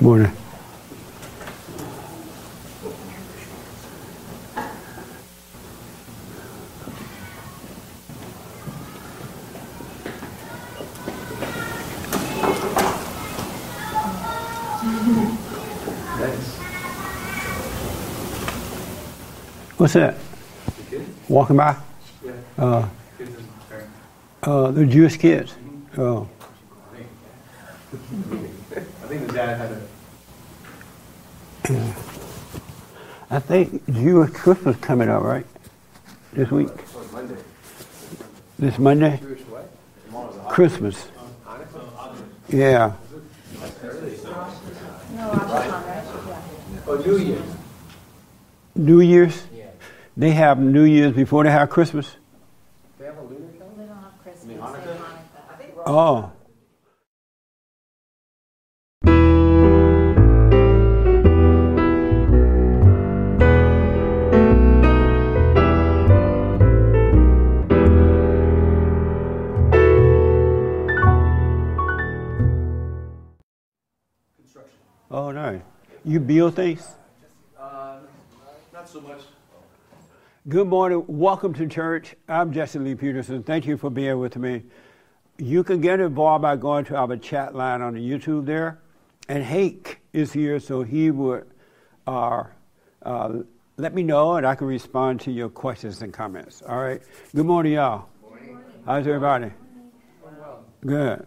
Morning. What's that? Walking by? Yeah. Uh, Kids and parents. uh, they're Jewish kids. Oh, I think the dad had a. I think Jewish Christmas coming up, right? This week? Monday. This Monday? Jewish what? Tomorrow's a Christmas. Yeah. Oh, New Year's. New Year's? Yeah. They have New Year's before they have Christmas? They have a lunar calendar? They don't have Christmas. I mean, they Hanukkah? have Oh. Oh, no. You build things? Uh, not so much. Good morning. Welcome to church. I'm Jesse Lee Peterson. Thank you for being with me. You can get involved by going to our chat line on the YouTube there. And Hake is here, so he would uh, uh, let me know and I can respond to your questions and comments. All right. Good morning, y'all. Morning. How's everybody? Good.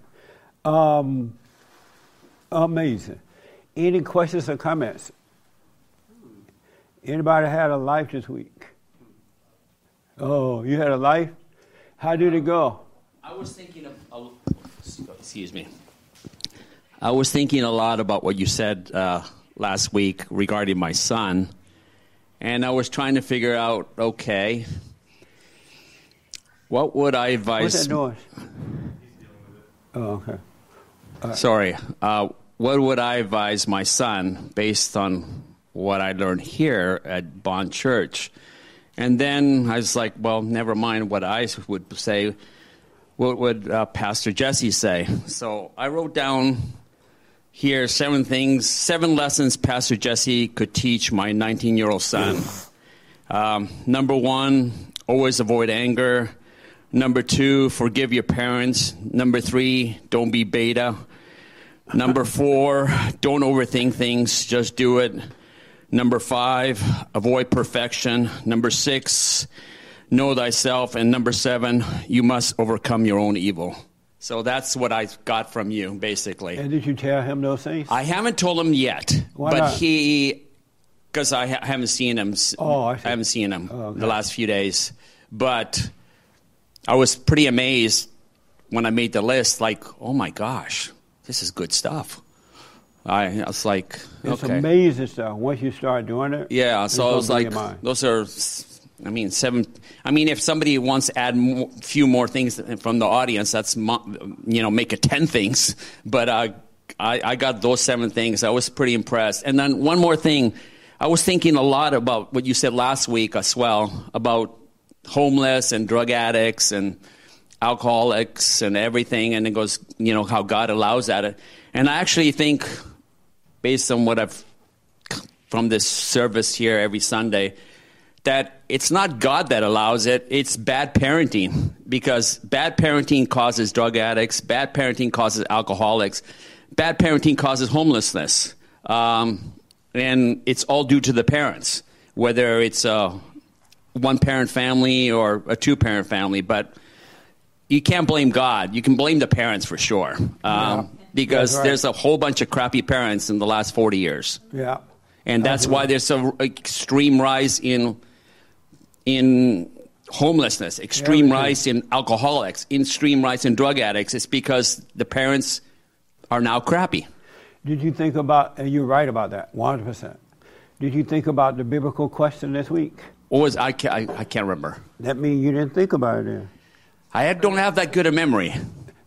Um, amazing. Any questions or comments? Anybody had a life this week? Oh, you had a life? How did it go? I was thinking of. oh, Excuse me. I was thinking a lot about what you said uh, last week regarding my son, and I was trying to figure out. Okay, what would I advise? What's that noise? Oh, okay. Sorry. Uh, what would I advise my son based on what I learned here at Bond Church? And then I was like, well, never mind what I would say. What would uh, Pastor Jesse say? So I wrote down here seven things, seven lessons Pastor Jesse could teach my 19 year old son. Um, number one, always avoid anger. Number two, forgive your parents. Number three, don't be beta. Number four, don't overthink things, just do it. Number five, avoid perfection. Number six, know thyself. And number seven, you must overcome your own evil. So that's what I got from you, basically. And did you tell him those things? I haven't told him yet, Why but not? he, because I ha- oh, haven't seen him. Oh, I see. haven't seen him Oh, okay. the last few days. But I was pretty amazed when I made the list. Like, oh my gosh, this is good stuff. I, I was like, it's okay, amazing stuff. Once you start doing it, yeah. So I was like, those are. I mean, seven. I mean, if somebody wants to add a few more things from the audience, that's you know make it ten things. But uh, I, I got those seven things. I was pretty impressed. And then one more thing, I was thinking a lot about what you said last week as well about homeless and drug addicts and alcoholics and everything. And it goes, you know, how God allows that. And I actually think, based on what I've from this service here every Sunday that it's not God that allows it, it's bad parenting because bad parenting causes drug addicts, bad parenting causes alcoholics, bad parenting causes homelessness. Um, and it's all due to the parents, whether it's a one parent family or a two parent family. But you can't blame God. You can blame the parents for sure. Um, Because right. there's a whole bunch of crappy parents in the last 40 years yeah. and that's why there's a extreme rise in in homelessness, extreme Everything. rise in alcoholics, extreme rise in drug addicts. It's because the parents are now crappy. Did you think about, and you're right about that, 100%. Did you think about the biblical question this week? What was I? Can't, I, I can't remember. That means you didn't think about it then. I don't have that good a memory.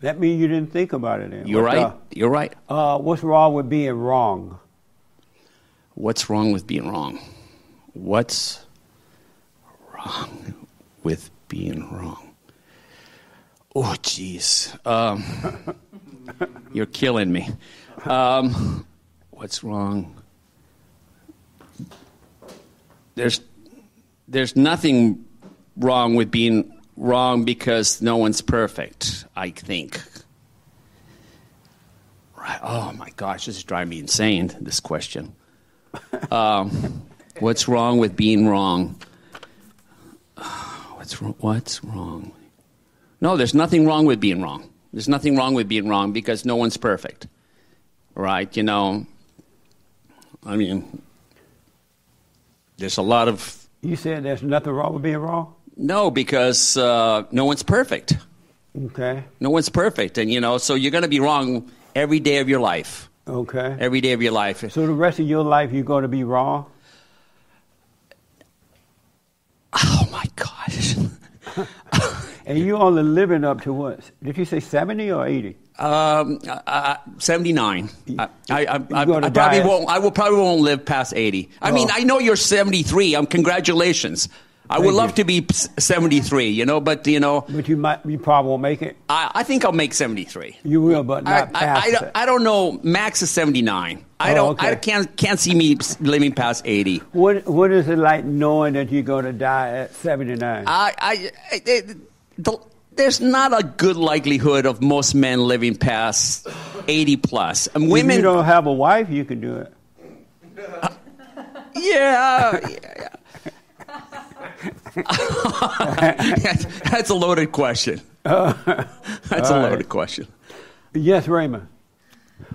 That means you didn't think about it then. You're right. You're right. Uh, uh, what's wrong with being wrong? What's wrong with being wrong? What's wrong with being wrong? Oh, jeez. Um, you're killing me. Um, what's wrong? There's there's nothing wrong with being wrong because no one's perfect, I think. Right. Oh my gosh, this is driving me insane, this question. Um, what's wrong with being wrong? What's, wrong- what's wrong? No, there's nothing wrong with being wrong. There's nothing wrong with being wrong because no one's perfect. Right? You know, I mean, there's a lot of You said there's nothing wrong with being wrong? No because uh, no one's perfect. Okay. No one's perfect, and you know, so you're going to be wrong every day of your life. Okay. Every day of your life. So the rest of your life you're going to be wrong? Oh my gosh. And you're only living up to what? Did you say 70 or 80? Um, uh, uh, 79. I, I, I, I, I probably won't. I will probably won't live past 80. I mean, Oh. I know you're 73. Um, congratulations. I would love you. to be 73. You know, but you know, But you might, you probably won't make it. I, I think I'll make 73. You will, but I, not I, past I, don't. I don't know. Max is 79. I Oh, don't. I can't can't see me living past 80. What, what is it like knowing that you're going to die at 79? I, I, I it, the, there's not a good likelihood of most men living past 80 plus. And if women, you don't have a wife, you can do it. Yeah. That's a loaded question. That's a all right. loaded question. Yes, Raymond.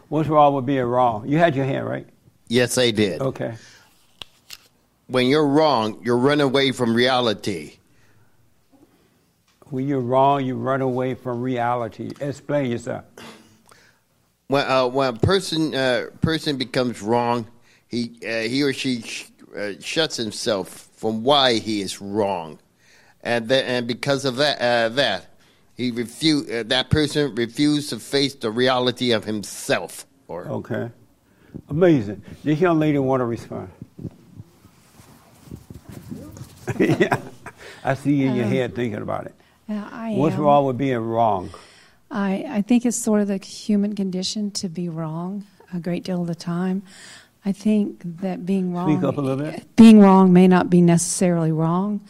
What's wrong with being wrong? You had your hand, right? Yes, I did. Okay. When you're wrong, you run away from reality. When you're wrong, you run away from reality. Explain yourself. When uh, when a person uh, person becomes wrong, he uh, he or she sh- uh, shuts himself from why he is wrong, and th- and because of that uh, that he refu- uh, that person refused to face the reality of himself. Or Okay. Amazing. This young lady want to respond. yeah. I see you in your head thinking about it. Yeah, I What's am. wrong with being wrong? I, I think it's sort of the human condition to be wrong a great deal of the time. I think that being wrong Speak up a little bit. being wrong may not be necessarily wrong,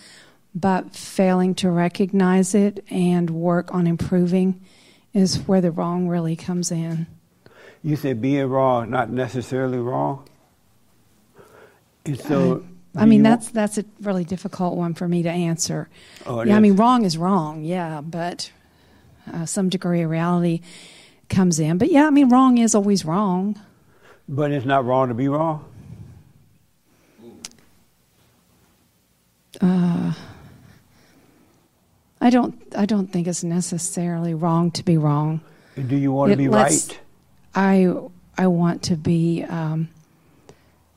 but failing to recognize it and work on improving is where the wrong really comes in. You said being wrong, not necessarily wrong. And so, I do mean that's that's a really difficult one for me to answer. Oh, yeah, I mean wrong is wrong, yeah, but uh, some degree of reality comes in. But yeah, I mean wrong is always wrong. But it's not wrong to be wrong. I don't I don't think it's necessarily wrong to be wrong. Do you want to be right? I I want to be. Um,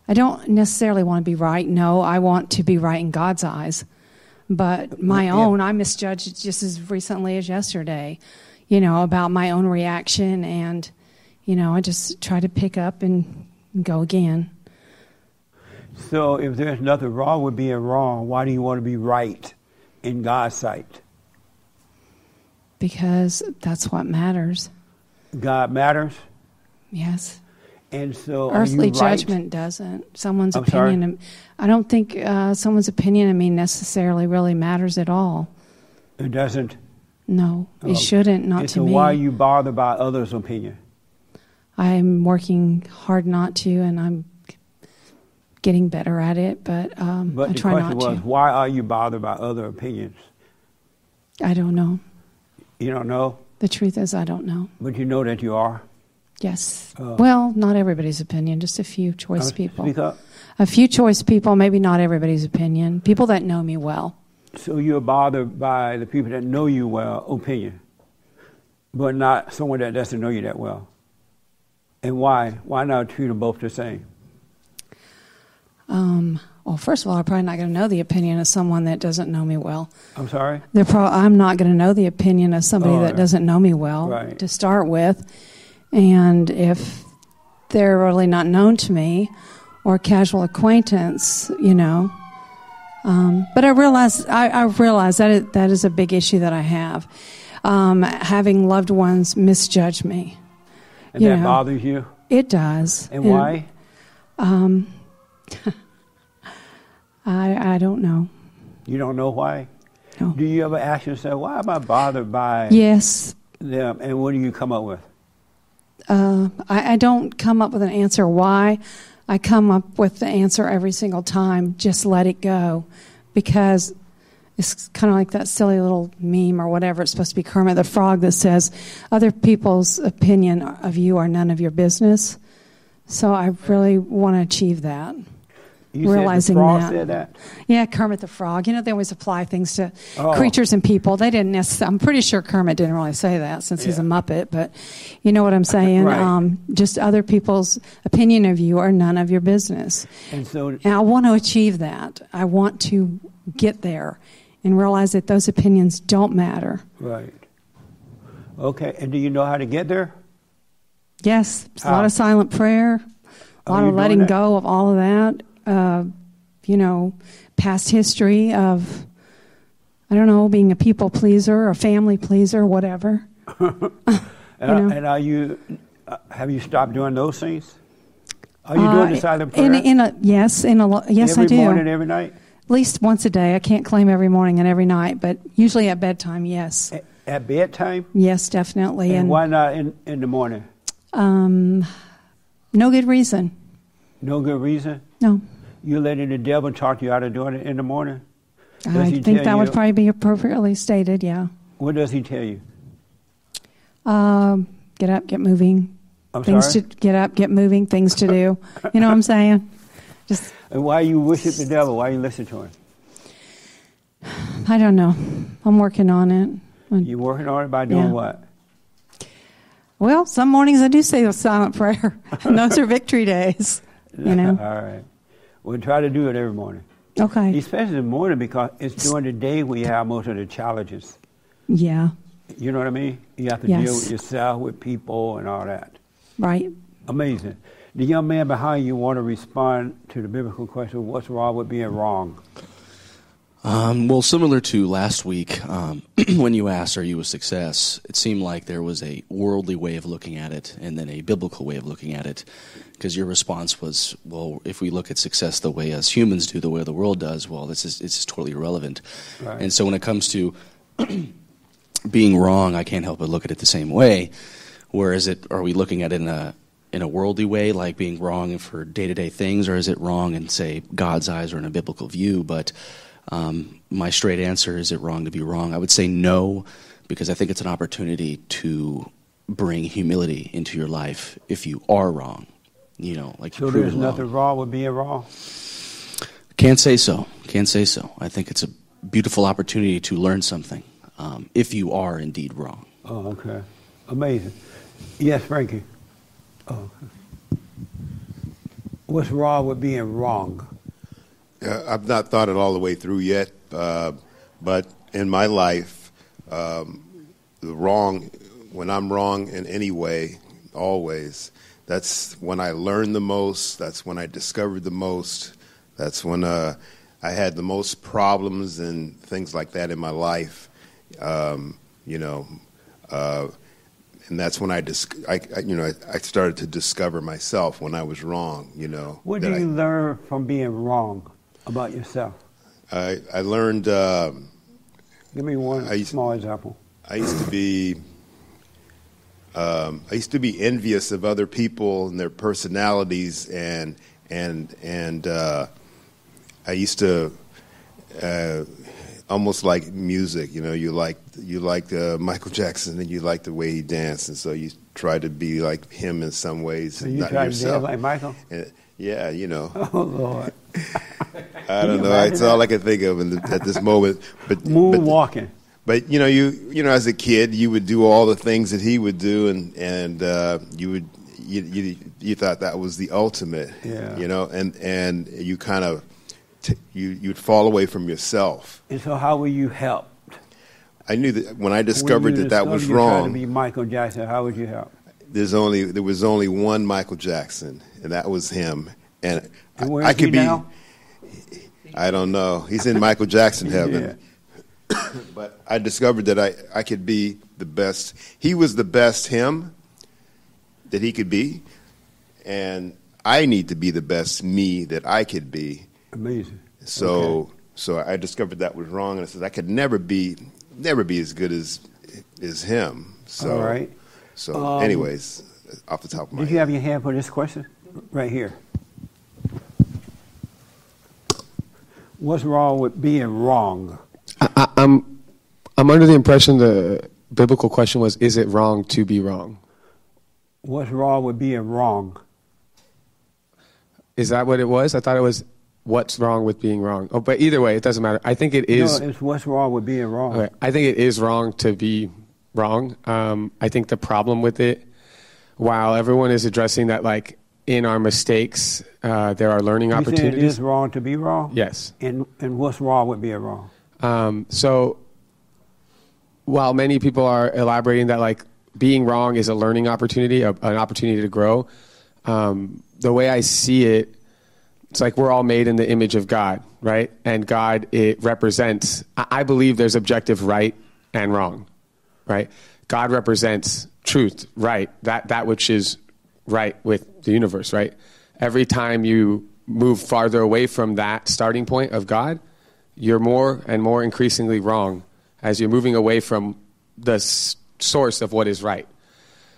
I don't necessarily want to be right. No, I want to be right in God's eyes. But my Yeah. own, I misjudged just as recently as yesterday. You know about my own reaction, and you know I just try to pick up and go again. So, if there's nothing wrong with being wrong, why do you want to be right in God's sight? Because that's what matters. God matters, Yes. and so Earthly right? judgment doesn't. Someone's I'm sorry? opinion. I don't think uh, someone's opinion of me necessarily really matters at all. It doesn't. No, it Oh. shouldn't. Not to so, me. why are you bothered by others' opinion? I'm working hard not to, and I'm getting better at it. But um, But I the try question not was, to. why are you bothered by other opinions? I don't know. You don't know, The truth is, I don't know. but you know that you are. Yes. Oh. well, not everybody's opinion. Just a few choice Uh, people. A few choice people. Maybe not everybody's opinion. People that know me well. So you're bothered by the people that know you well opinion, but not someone that doesn't know you that well. And why? Why not treat them both the same? Um, well, first of all, I'm probably not going to know the opinion of someone that doesn't know me well. I'm sorry. They're pro- I'm not going to know the opinion of somebody Oh, that doesn't know me well Right. to start with. And if they're really not known to me or casual acquaintance, you know. Um, but I realize I, I realize that is, that is a big issue that I have. Um, having loved ones misjudge me. And You that know. bothers you. It does. And why? Um, I I don't know. You don't know why? No. Do you ever ask yourself, why am I bothered by Yes, them? And what do you come up with? uh, I, I don't come up with an answer why. I come up with the answer every single time. Just let it go, because it's kind of like that silly little meme or whatever. It's supposed to be Kermit the Frog that says, "Other people's opinion of you are none of your business." So I really want to achieve that. You Realizing that. that? Yeah, Kermit the Frog. You know, they always apply things to Oh. creatures and people. They didn't necessarily, I'm pretty sure Kermit didn't really say that since he's a Muppet, but you know what I'm saying? Right. Um, just other people's opinion of you are none of your business. And so, And I want to achieve that. I want to get there and realize that those opinions don't matter. right. Okay, and do you know how to get there? Yes, it's a lot of silent prayer, a lot of letting go of all of that. Uh, you know, past history of, I don't know, being a people pleaser, a family pleaser, whatever. And, You know. and are you, uh, have you stopped doing those things? Are you doing Uh, the silent prayer? In, in a, yes, in a, yes, every I do. Every morning, every night? At least once a day. I can't claim every morning and every night, but usually at bedtime, yes. At bedtime? Yes, definitely. And And, why not in, in the morning? um, no good reason. No good reason? No. You letting the devil talk you out of doing it in the morning? Does I think that would probably be appropriately stated, yeah. What does he tell you? Um, get up, get moving. I'm things sorry? to get up, get moving, things to do. You know what I'm saying? Just, And why you worship the devil? Why you listen to him? I don't know. I'm working on it. You working on it by doing Yeah. what? Well, some mornings I do say the silent prayer, and those are victory days. You know? All right. We'll try to do it every morning. Okay. Especially in the morning because it's during the day we have most of the challenges. Yeah. You know what I mean? You have to Yes. deal with yourself, with people, and all that. Right. Amazing. The young man behind you want to respond to the biblical question what's wrong with being wrong? Um, well, similar to last week, um, when you asked, Are you a success? it seemed like there was a worldly way of looking at it and then a biblical way of looking at it. Because your response was, Well, if we look at success the way us humans do, the way the world does, well, this is, it's totally irrelevant. Right. And so when it comes to being wrong, I can't help but look at it the same way. Where is it? Are we looking at it in a in a worldly way, like being wrong for day to day things, or is it wrong in say God's eyes or in a biblical view? But um, my straight answer is it wrong to be wrong? I would say no, because I think it's an opportunity to bring humility into your life if you are wrong. You know, like So there's nothing wrong. wrong with being wrong? Can't say so. Can't say so. I think it's a beautiful opportunity to learn something um, if you are indeed wrong. Oh, okay. Amazing. Yes, Frankie. Oh. What's wrong with being wrong? Uh, I've not thought it all the way through yet, uh, but in my life, um, the wrong, when I'm wrong in any way, always, that's when I learned the most. That's when I discovered the most. That's when uh, I had the most problems and things like that in my life. Um, you know, uh, and that's when I, dis- I, I you know, I, I started to discover myself when I was wrong. You know, What I- you learn from being wrong about yourself? I, I learned uh, Give me one used- small example. I used to be um, I used to be envious of other people and their personalities and and and uh, I used to uh, almost like music. You know, you like you like uh, Michael Jackson and you like the way he danced, and so you try to be like him in some ways. So you try to dance yourself. like Michael? And- yeah, you know. Oh, Lord. I don't know. It's all I can think of in the, at this moment. But but- Moonwalking. but you know, you you know, as a kid, you would do all the things that he would do, and and uh, you would you, you you thought that was the ultimate, Yeah. you know, and and you kind of t- you you'd fall away from yourself. And so how were you helped? I knew that when I discovered that that was tried to be Michael Jackson, how would you help? There's only there was only one Michael Jackson, and that was him. And, And I, where I could be. now? I don't know. He's in Michael Jackson heaven. Yeah. but I discovered that I, I could be the best. He was the best him that he could be, and I need to be the best me that I could be. Amazing. So Okay. so I discovered that was wrong, and I said I could never be never be as good as as him. So All right. So, Um, anyways, off the top of my Did head, you have your hand for this question? Right here. What's wrong with being wrong? I, I, I'm I'm under the impression the biblical question was, is it wrong to be wrong? What's wrong with being wrong? Is that what it was? I thought it was, what's wrong with being wrong? Oh, but either way, it doesn't matter. I think it is. no, it's what's wrong with being wrong. Okay, I think it is wrong to be wrong. Um, I think the problem with it, while everyone is addressing that, like in our mistakes, uh, there are learning You opportunities. is wrong to be wrong? Yes. And and what's wrong with being wrong? Um, so while many people are elaborating that like being wrong is a learning opportunity, a, an opportunity to grow, um, the way I see it, it's like we're all made in the image of God, right? And God it represents. I believe there's objective right and wrong, right? God represents truth, right? That that which is right with the universe, right? Every time you move farther away from that starting point of God, you're more and more increasingly wrong as you're moving away from the s- source of what is right.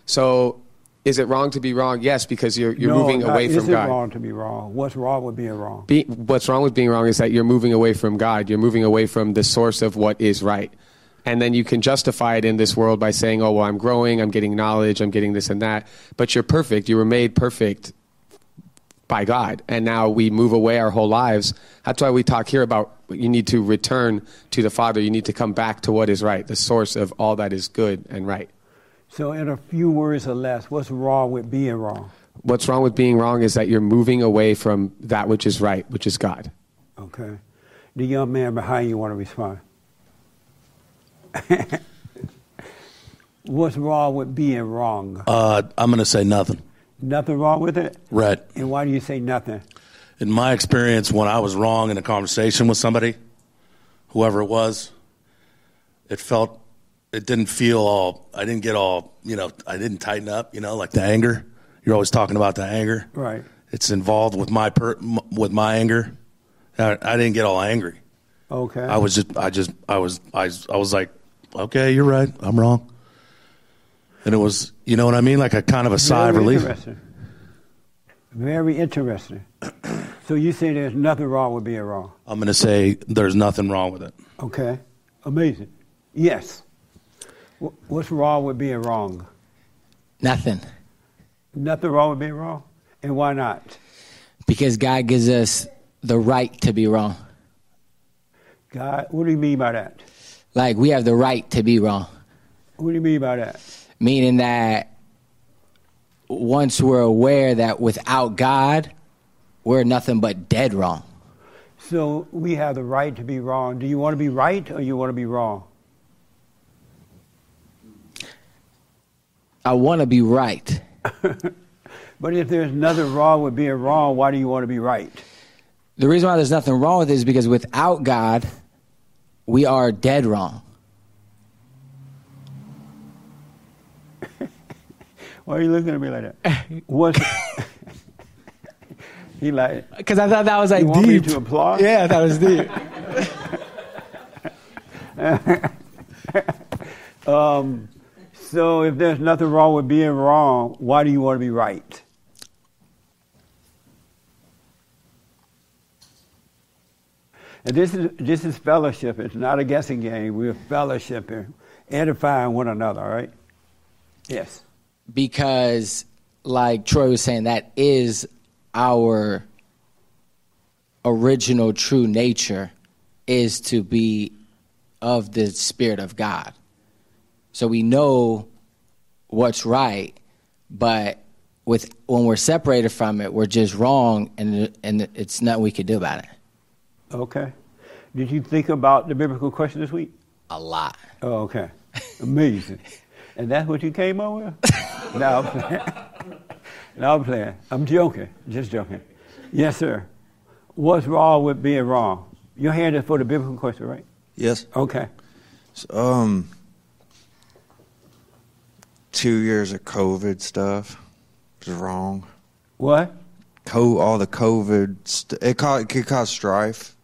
So, is it wrong to be wrong? Yes, because you're you're no, moving away is from it God. wrong to be wrong? What's wrong with being wrong? Be, what's wrong with being wrong is that you're moving away from God. You're moving away from the source of what is right. And then you can justify it in this world by saying, oh, well, I'm growing, I'm getting knowledge, I'm getting this and that. But you're perfect. You were made perfect by God. And now we move away our whole lives. That's why we talk here about you need to return to the Father. You need to come back to what is right, the source of all that is good and right. So, in a few words or less, what's wrong with being wrong? What's wrong with being wrong is that you're moving away from that which is right, which is God. Okay. The young man behind you want to respond. what's wrong with being wrong? Uh, I'm going to say nothing. Nothing wrong with it? Right. And why do you say nothing? In my experience, when I was wrong in a conversation with somebody, whoever it was, it felt, it didn't feel all, I didn't get all, you know, I didn't tighten up, you know, like the anger. You're always talking about the anger. Right. It's involved with my per, m- with my anger. I, I didn't get all angry. Okay. I was just, I just, I was, I, I was like, okay, you're right, I'm wrong. And it was, you know what I mean, like a kind of a sigh of relief. Interesting. Very interesting. so you say there's nothing wrong with being wrong? I'm going to say there's nothing wrong with it. Okay. Amazing. Yes. Wh- What's wrong with being wrong? Nothing. Nothing wrong with being wrong? And why not? Because God gives us the right to be wrong. God, what do you mean by that? Like we have the right to be wrong. What do you mean by that? Meaning that once we're aware that without God, we're nothing but dead wrong. So we have the right to be wrong. Do you want to be right or you want to be wrong? I want to be right. But if there's nothing wrong with being wrong, why do you want to be right? The reason why there's nothing wrong with it is because without God, we are dead wrong. Why are you looking at me like that? What's he like? Because I thought that was like You want me deep. to applaud? Yeah, that was deep. Um, so if there's nothing wrong with being wrong, why do you want to be right? And this is this is fellowship. It's not a guessing game. We're fellowshipping, edifying one another. All right. Yes. because like troy was saying that is our original true nature is to be of the spirit of god so we know what's right but with when we're separated from it we're just wrong and and it's nothing we could do about it Okay. Did you think about the biblical question this week? a lot Oh, okay. Amazing. and that's what you came up with? no, I'm playing. no, I'm playing. I'm joking. Just joking. Yes, sir. What's wrong with being wrong? Your hand is for the biblical question, right? Yes. Okay. So, um, two years of COVID stuff was wrong. What? co- all the COVID. St- it, ca- it could cause strife.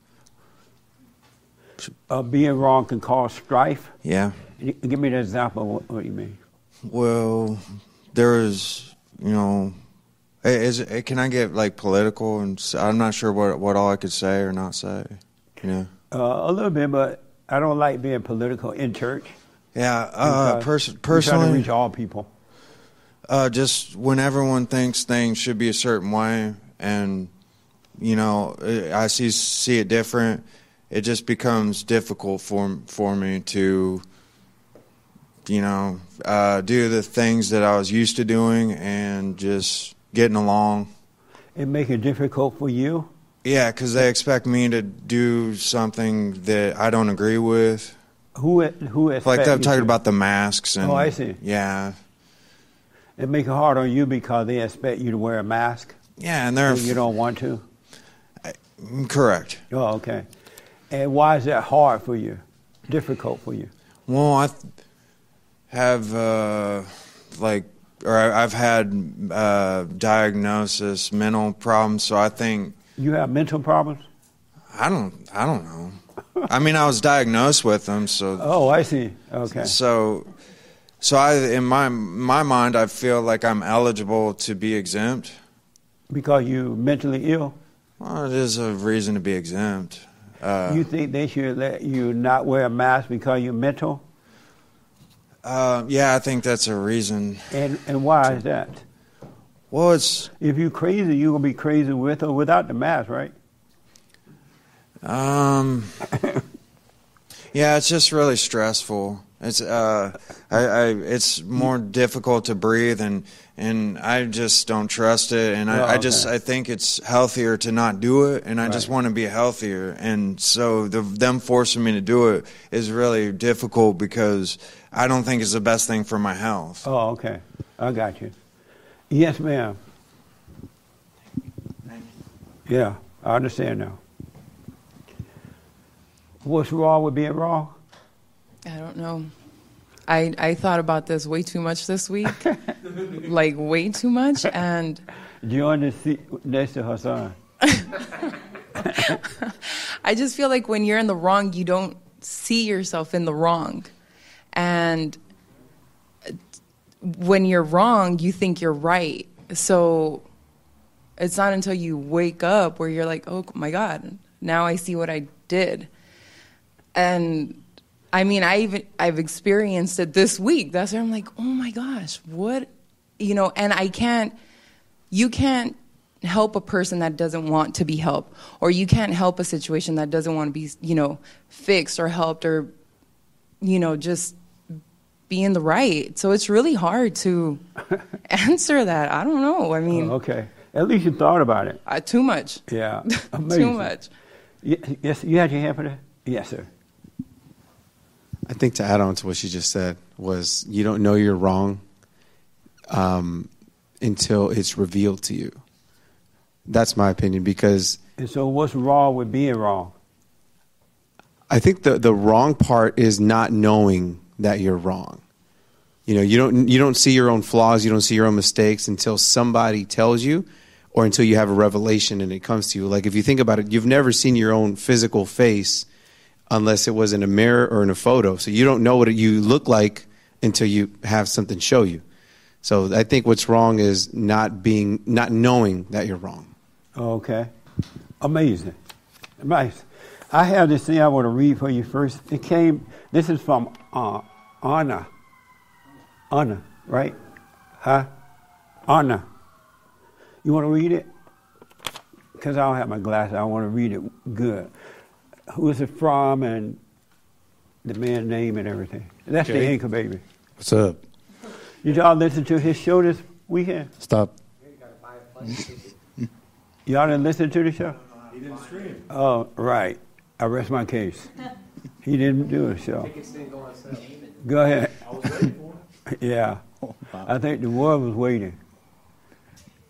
Uh, being wrong can cause strife. Yeah. Give me an example. Of what, what you mean? Well, there is, you know, is it, can I get like political? And I'm not sure what what all I could say or not say. You know. Uh, a little bit, but I don't like being political in church. Yeah. Uh, pers- we're trying to reach all people. Uh, just when everyone thinks things should be a certain way, and you know, I see see it different. It just becomes difficult for for me to, you know, uh, do the things that I was used to doing and just getting along. It make it difficult for you. Yeah, because they expect me to do something that I don't agree with. Who who expect Like I'm talking about the masks and. Oh, I see. Yeah, It make it hard on you because they expect you to wear a mask. yeah, and they're you don't want to. correct. Oh, okay. And why is that hard for you? Difficult for you? Well, I have uh, like, or I- I've had uh, diagnosis, mental problems. So I think You have mental problems? I don't, I don't know. I mean, I was diagnosed with them, so. Oh, I see. Okay. So, so I, in my my mind, I feel like I'm eligible to be exempt. Because you mentally ill? Well, it is a reason to be exempt. Uh, you think they should let you not wear a mask because you're mental? uh, yeah, I think that's a reason. And and why is that? Well, it's If you're crazy, you're gonna be crazy with or without the mask, right? Um, yeah, it's just really stressful. It's uh, I, I it's more difficult to breathe, and and I just don't trust it, and I, Oh, I just. I think it's healthier to not do it, and I just want to be healthier, and so the, them forcing me to do it is really difficult because I don't think it's the best thing for my health. Oh, okay. I got you. Yes, ma'am. Yeah, I understand now. What's wrong with being wrong? I don't know. I I thought about this way too much this week, like way too much, and Join the seat next to Hassan. I just feel like when you're in the wrong, you don't see yourself in the wrong, and when you're wrong, you think you're right. So it's not until you wake up where you're like, oh my god, now I see what I did, and I mean, I even I've experienced it this week. That's where I'm like, oh my gosh, what, you know? And I can't, you can't help a person that doesn't want to be helped, or you can't help a situation that doesn't want to be, you know, fixed or helped, or, you know, just be in the right. So it's really hard to answer that. I don't know. I mean, Oh, okay. At least you thought about it. uh, too much. Yeah. Amazing. Too much. Ye- Yes, you had your hand for that? Yes, sir. I think to add on to what she just said was you don't know you're wrong um, until it's revealed to you. That's my opinion because And so, what's wrong with being wrong? I think the the wrong part is not knowing that you're wrong. You know, you don't you don't see your own flaws, you don't see your own mistakes until somebody tells you or until you have a revelation and it comes to you. Like if you think about it, you've never seen your own physical face unless it was in a mirror or in a photo. So you don't know what you look like until you have something show you. So I think what's wrong is not being not knowing that you're wrong. Okay. Amazing. Nice. I have this thing I want to read for you first. It came, this is from uh, Anna. Anna, right? Huh? Anna. You want to read it? Because I don't have my glasses. I want to read it good. Who is it from and the man's name and everything. That's the Okay. anchor baby. What's up? Did y'all listen to his show this weekend? Stop. Y'all didn't listen to the show? He didn't stream. Oh, right. I rest my case. He didn't do a show. Go on sale. Go ahead. I was ready for Yeah. Oh, I think the world was waiting.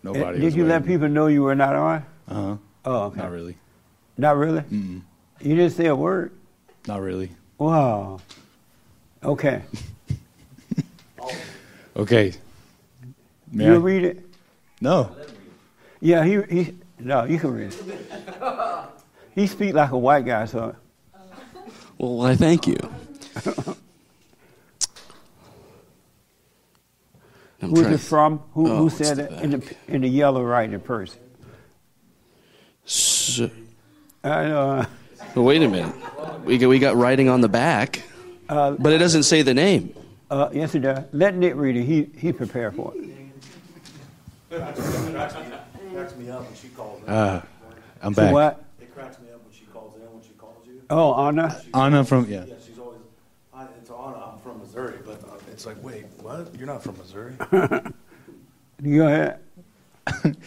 Nobody. Did was you let people know you were not on? Uh huh. Oh, okay. Not really. Not really? Mm-mm. You didn't say a word? Not really. Wow. Okay. Okay. May you I? read it? No. Yeah, he, he no, you can read it. He speak like a white guy, so Well, I thank you. Who's it from? Who, Oh, who said it in the in the yellow writing first? So, I know. But wait a minute. We got, we got writing on the back, Uh, but it doesn't say the name. uh, yes, it does. Let Nick read it. He he prepared for it. cracks me up when she calls in. Uh, I'm So back. what? It cracks me up when she calls in, when she calls you. Oh, Anna. Anna from yeah. Yeah, she's always, I, it's Anna, I'm from Missouri, but uh, it's like, wait, what? You're not from Missouri? Go ahead.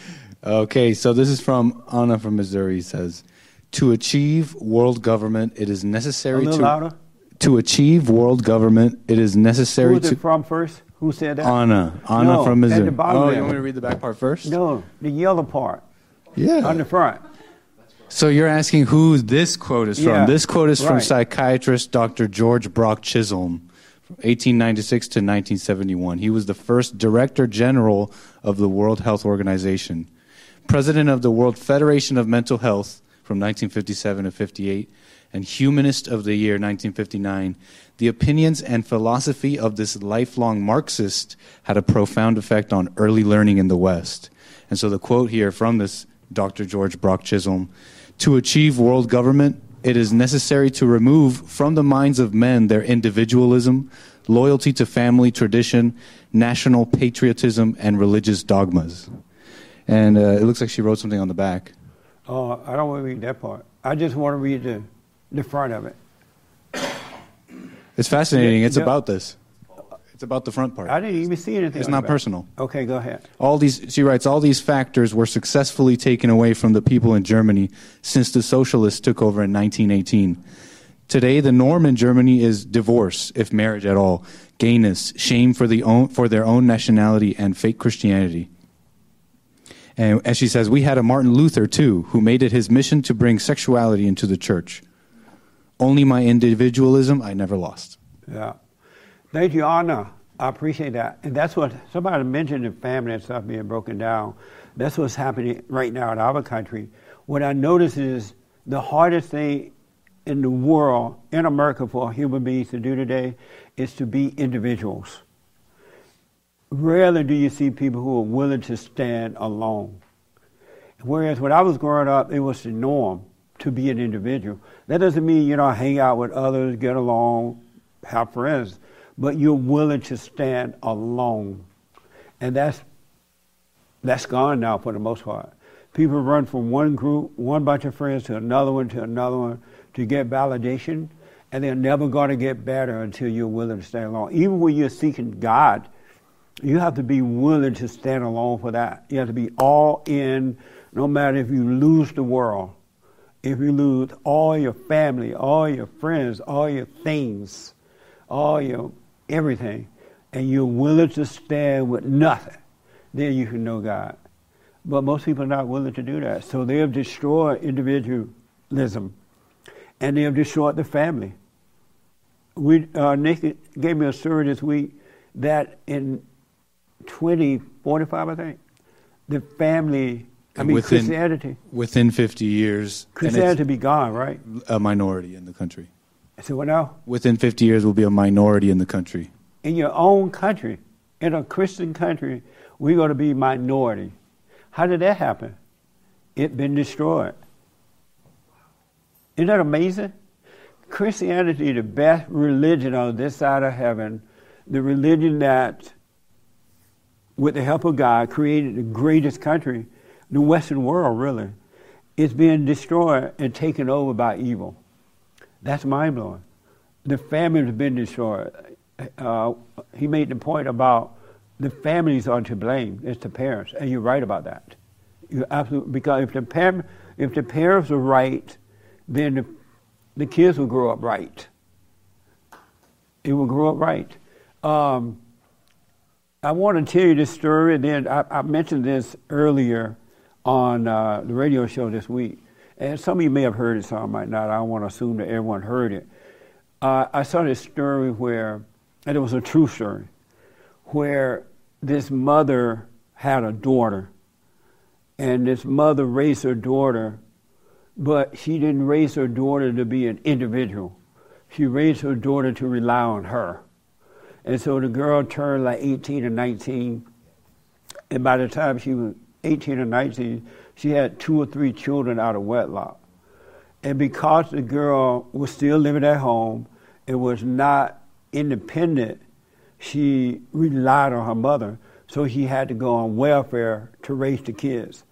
Okay, so this is from Anna from Missouri. Says, to achieve world government, it is necessary to louder. to achieve world government. It is necessary Who's to it from first? Who said that? Anna. Anna No, from at the bottom Oh, you want me to read the back part first? No, the yellow part Yeah. on the front. So you're asking who this quote is from? Yeah, This quote is from psychiatrist Dr. George Brock Chisholm, from 1896 to 1971. He was the first Director General of the World Health Organization, President of the World Federation of Mental Health from 1957 to 58, and Humanist of the Year 1959. The opinions and philosophy of this lifelong Marxist had a profound effect on early learning in the West. And so the quote here from this Dr. George Brock Chisholm To achieve world government, it is necessary to remove from the minds of men their individualism, loyalty to family tradition, national patriotism, and religious dogmas. And uh, it looks like she wrote something on the back. Oh, I don't want to read that part. I just want to read the the front of it. It's fascinating. It's yeah. about this. It's about the front part. I didn't even see anything. It's not personal. Okay, go ahead. All these, she writes, all these factors were successfully taken away from the people in Germany since the socialists took over in 1918. Today, the norm in Germany is divorce, if marriage at all, gayness, shame for, the own, for their own nationality, and fake Christianity. And as she says, we had a Martin Luther too, who made it his mission to bring sexuality into the church. Only my individualism I never lost. Yeah. Thank you, Anna. I appreciate that. And that's what somebody mentioned the family and stuff being broken down. That's what's happening right now in our country. What I notice is the hardest thing in the world, in America, for human beings to do today is to be individuals. Rarely do you see people who are willing to stand alone. Whereas when I was growing up, it was the norm to be an individual. That doesn't mean you don't hang out with others, get along, have friends, but you're willing to stand alone. And that's that's gone now for the most part. People run from one group, one bunch of friends to another one to another one to get validation, and they're never going to get better until you're willing to stand alone. Even when you're seeking God, you have to be willing to stand alone for that. You have to be all in, no matter if you lose the world, if you lose all your family, all your friends, all your things, all your everything, and you're willing to stand with nothing, then you can know God. But most people are not willing to do that. So they have destroyed individualism and they have destroyed the family. We, uh, Nick gave me a story this week that in 2045, I think, the family, I mean, Within- Christianity, Within 50 years, Christianity be gone, right? a minority in the country. I said, what now? Within 50 years, we'll be a minority in the country. in your own country, in a Christian country, we're going to be minority. How did that happen? It been destroyed. Isn't that amazing? Christianity, the best religion on this side of heaven, the religion that, with the help of God, created the greatest country, the Western world, really, is being destroyed and taken over by evil. That's mind blowing. The family has been destroyed. Uh, he made the point about the families are to blame. It's the parents, and you're right about that. You absolutely because if the parent, if the parents are right, then the, the kids will grow up right. It will grow up right. Um, I want to tell you this story, and then I, I mentioned this earlier on uh, the radio show this week. And some of you may have heard it, some might not. I don't want to assume that everyone heard it. Uh, I saw this story where, and it was a true story, where this mother had a daughter, and this mother raised her daughter, but she didn't raise her daughter to be an individual. She raised her daughter to rely on her. And so the girl turned like 18 or 19, and by the time she was 18 or 19, she had two or three children out of wedlock. And because the girl was still living at home and was not independent, she relied on her mother. So she had to go on welfare to raise the kids.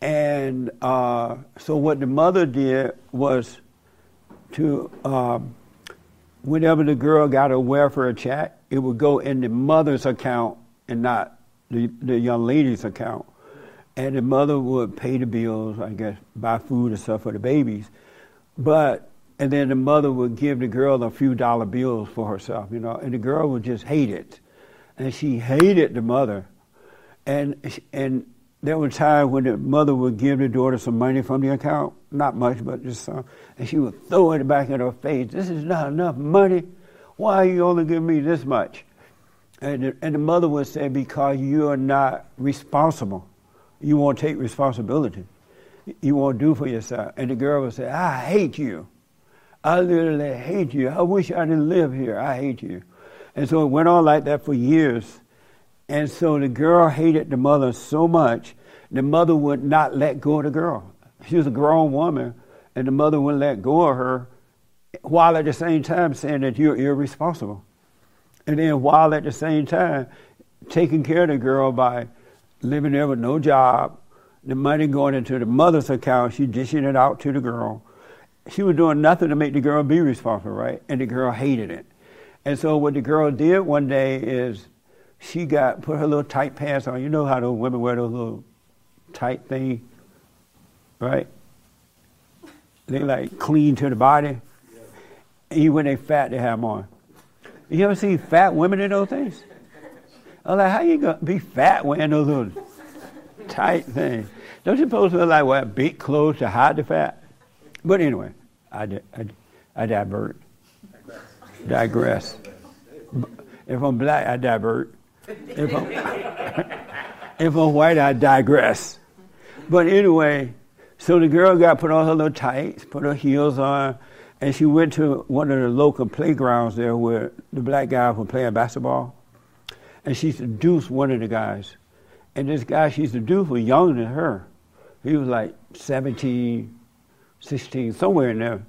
And uh, so what the mother did was to, um, whenever the girl got a welfare check, it would go in the mother's account and not the, the young lady's account. And the mother would pay the bills, I guess, buy food and stuff for the babies. But, and then the mother would give the girl a few dollar bills for herself, you know, and the girl would just hate it. And she hated the mother. And, and there were times when the mother would give the daughter some money from the account, not much, but just some, and she would throw it back in her face. This is not enough money. Why are you only giving me this much? And the, and the mother would say, because you are not responsible. You won't take responsibility. You won't do for yourself. And the girl would say, I hate you. I literally hate you. I wish I didn't live here. I hate you. And so it went on like that for years. And so the girl hated the mother so much, the mother would not let go of the girl. She was a grown woman, and the mother wouldn't let go of her, while at the same time saying that you're irresponsible. And then while at the same time taking care of the girl by living there with no job, the money going into the mother's account, she dishing it out to the girl. She was doing nothing to make the girl be responsible, right? And the girl hated it. And so what the girl did one day is she got put her little tight pants on. You know how those women wear those little tight thing, right? They like clean to the body. Even when they fat, they have more. You ever see fat women in those things? I'm like, how you gonna be fat wearing those little tight things? Don't you to like wear big clothes to hide the fat? But anyway, I, I, I divert, digress. If I'm black, I divert. If I'm, if I'm white, I digress. But anyway, so the girl got put on her little tights, put her heels on, and she went to one of the local playgrounds there where the black guys were playing basketball. And she seduced one of the guys. And this guy she seduced was younger than her. He was like 17, 16, somewhere in there.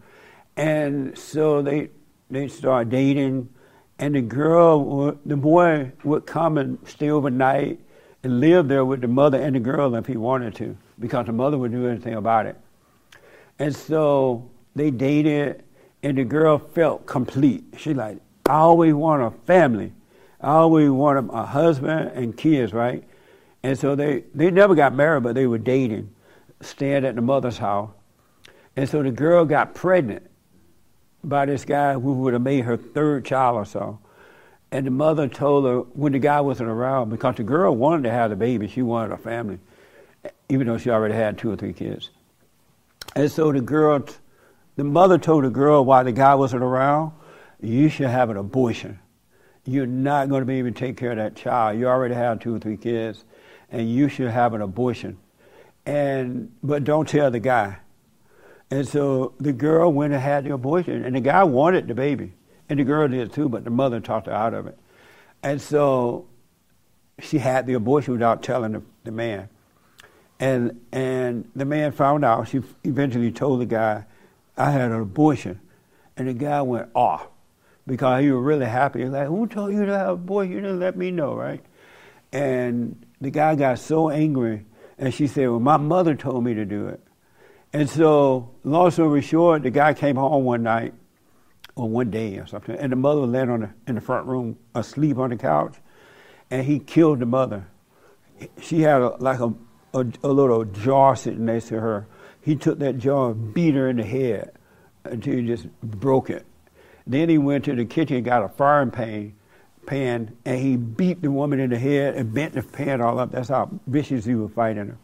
And so they, they started dating and the girl, the boy would come and stay overnight and live there with the mother and the girl if he wanted to, because the mother would do anything about it. And so they dated, and the girl felt complete. She like, I always want a family. I always wanted a husband and kids, right? And so they, they never got married, but they were dating, staying at the mother's house. And so the girl got pregnant by this guy who would have made her third child or so. And the mother told her when the guy wasn't around, because the girl wanted to have the baby, she wanted a family, even though she already had two or three kids. And so the girl, the mother told the girl while the guy wasn't around, you should have an abortion. You're not going to be able to take care of that child. You already have two or three kids, and you should have an abortion. And but don't tell the guy. And so the girl went and had the abortion, and the guy wanted the baby, and the girl did too, but the mother talked her out of it. And so she had the abortion without telling the, the man. And and the man found out. She eventually told the guy, "I had an abortion," and the guy went off because he was really happy. He was like, "Who told you to have an abortion? You didn't let me know, right?" And the guy got so angry, and she said, "Well, my mother told me to do it." And so, long story short, the guy came home one night, or one day or something, and the mother laying on the, in the front room, asleep on the couch, and he killed the mother. She had a, like a, a, a little jar sitting next to her. He took that jar and beat her in the head until he just broke it. Then he went to the kitchen and got a frying pan, pan, and he beat the woman in the head and bent the pan all up. That's how vicious he was fighting her.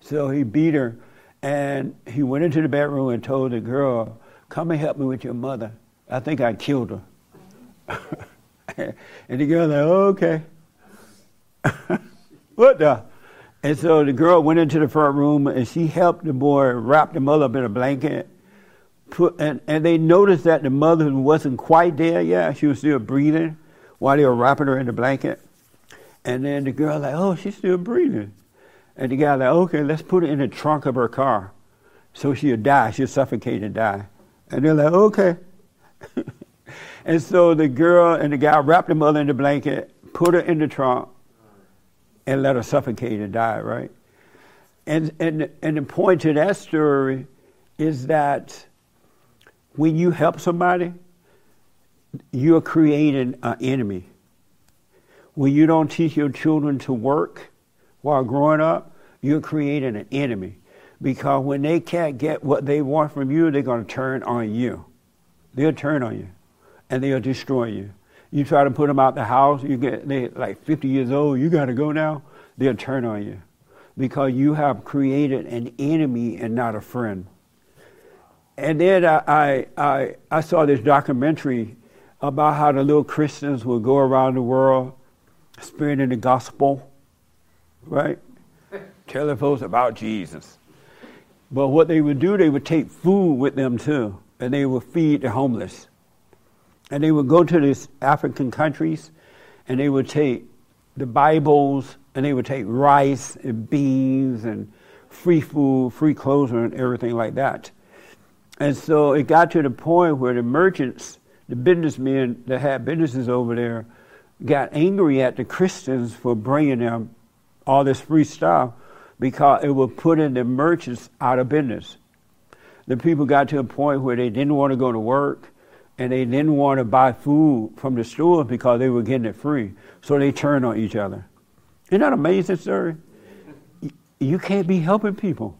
So he beat her and he went into the bedroom and told the girl, Come and help me with your mother. I think I killed her. and the girl like, oh, okay. what the? And so the girl went into the front room and she helped the boy wrap the mother up in a blanket. Put, and, and they noticed that the mother wasn't quite there yet. She was still breathing while they were wrapping her in the blanket. And then the girl like, oh, she's still breathing. And the guy like, okay, let's put her in the trunk of her car. So she'll die. She'll suffocate and die. And they're like, okay. and so the girl and the guy wrapped the mother in the blanket, put her in the trunk, and let her suffocate and die, right? And, and, and the point to that story is that when you help somebody, you're creating an enemy. When you don't teach your children to work while growing up, you're creating an enemy. Because when they can't get what they want from you, they're going to turn on you. They'll turn on you and they'll destroy you. You try to put them out the house, you get they like 50 years old, you got to go now. They'll turn on you because you have created an enemy and not a friend. And then I, I, I, I saw this documentary about how the little Christians would go around the world spreading the gospel, right? Telling folks about Jesus. But what they would do, they would take food with them too, and they would feed the homeless. And they would go to these African countries, and they would take the Bibles, and they would take rice and beans and free food, free clothes, and everything like that. And so it got to the point where the merchants, the businessmen that had businesses over there, got angry at the Christians for bringing them all this free stuff because it would put the merchants out of business. The people got to a point where they didn't want to go to work and they didn't want to buy food from the stores because they were getting it free. So they turned on each other. Isn't that amazing, sir? You can't be helping people.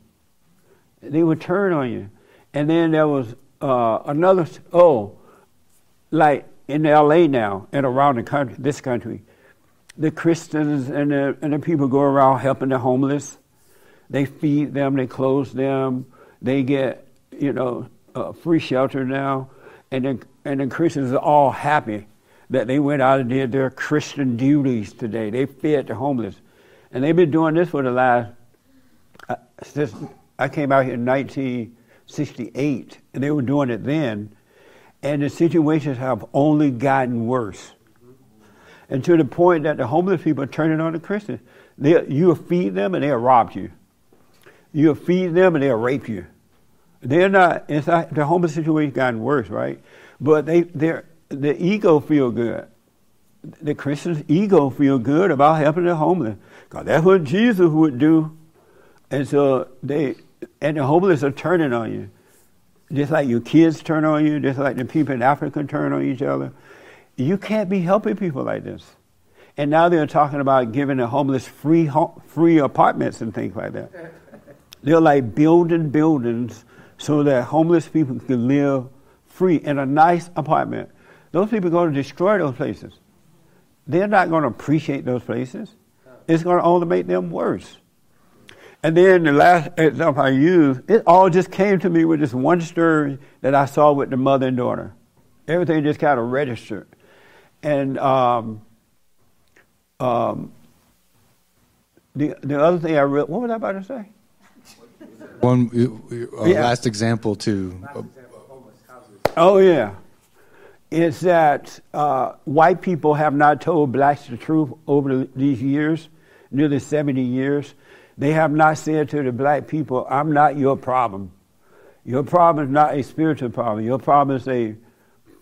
They would turn on you. And then there was uh, another, oh, like in LA now and around the country, this country, the Christians and the, and the people go around helping the homeless. They feed them, they clothe them, they get, you know, uh, free shelter now. And then, and the Christians are all happy that they went out and did their Christian duties today. They fed the homeless. And they've been doing this for the last, uh, since I came out here in 1968, and they were doing it then. And the situations have only gotten worse. And to the point that the homeless people are turning on the Christians. They, you'll feed them and they'll rob you. You'll feed them and they'll rape you. They're not, it's not, the homeless situation gotten worse, right? But they, they're, the ego feel good. The Christian's ego feel good about helping the homeless. Because that's what Jesus would do. And so they, and the homeless are turning on you. Just like your kids turn on you, just like the people in Africa turn on each other. You can't be helping people like this. And now they're talking about giving the homeless free, free apartments and things like that. They're like building buildings so that homeless people can live free in a nice apartment. Those people are going to destroy those places. They're not going to appreciate those places. It's going to only make them worse. And then the last example I used, it all just came to me with this one story that I saw with the mother and daughter. Everything just kind of registered. And um, um, the the other thing I read, what was I about to say? One uh, yeah. last example to. Oh yeah, is that uh, white people have not told blacks the truth over these years, nearly seventy years. They have not said to the black people, "I'm not your problem. Your problem is not a spiritual problem. Your problem is a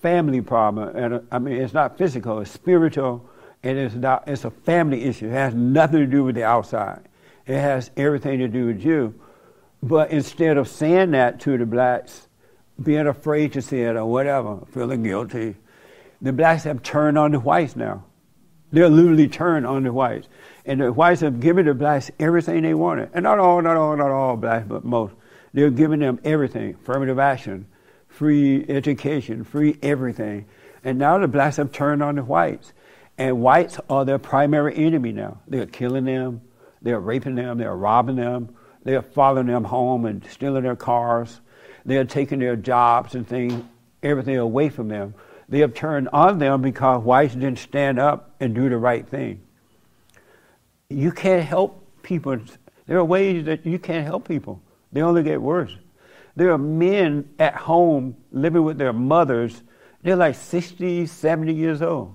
family problem, and I mean it's not physical; it's spiritual, and it's not. It's a family issue. It has nothing to do with the outside. It has everything to do with you. But instead of saying that to the blacks, being afraid to say it or whatever, feeling guilty, the blacks have turned on the whites now. They're literally turned on the whites. And the whites have given the blacks everything they wanted. And not all, not all, not all blacks, but most. They're giving them everything affirmative action, free education, free everything. And now the blacks have turned on the whites. And whites are their primary enemy now. They're killing them, they're raping them, they're robbing them, they're following them home and stealing their cars. They're taking their jobs and things, everything away from them. They have turned on them because whites didn't stand up and do the right thing. You can't help people. There are ways that you can't help people. They only get worse. There are men at home living with their mothers. They're like 60, 70 years old.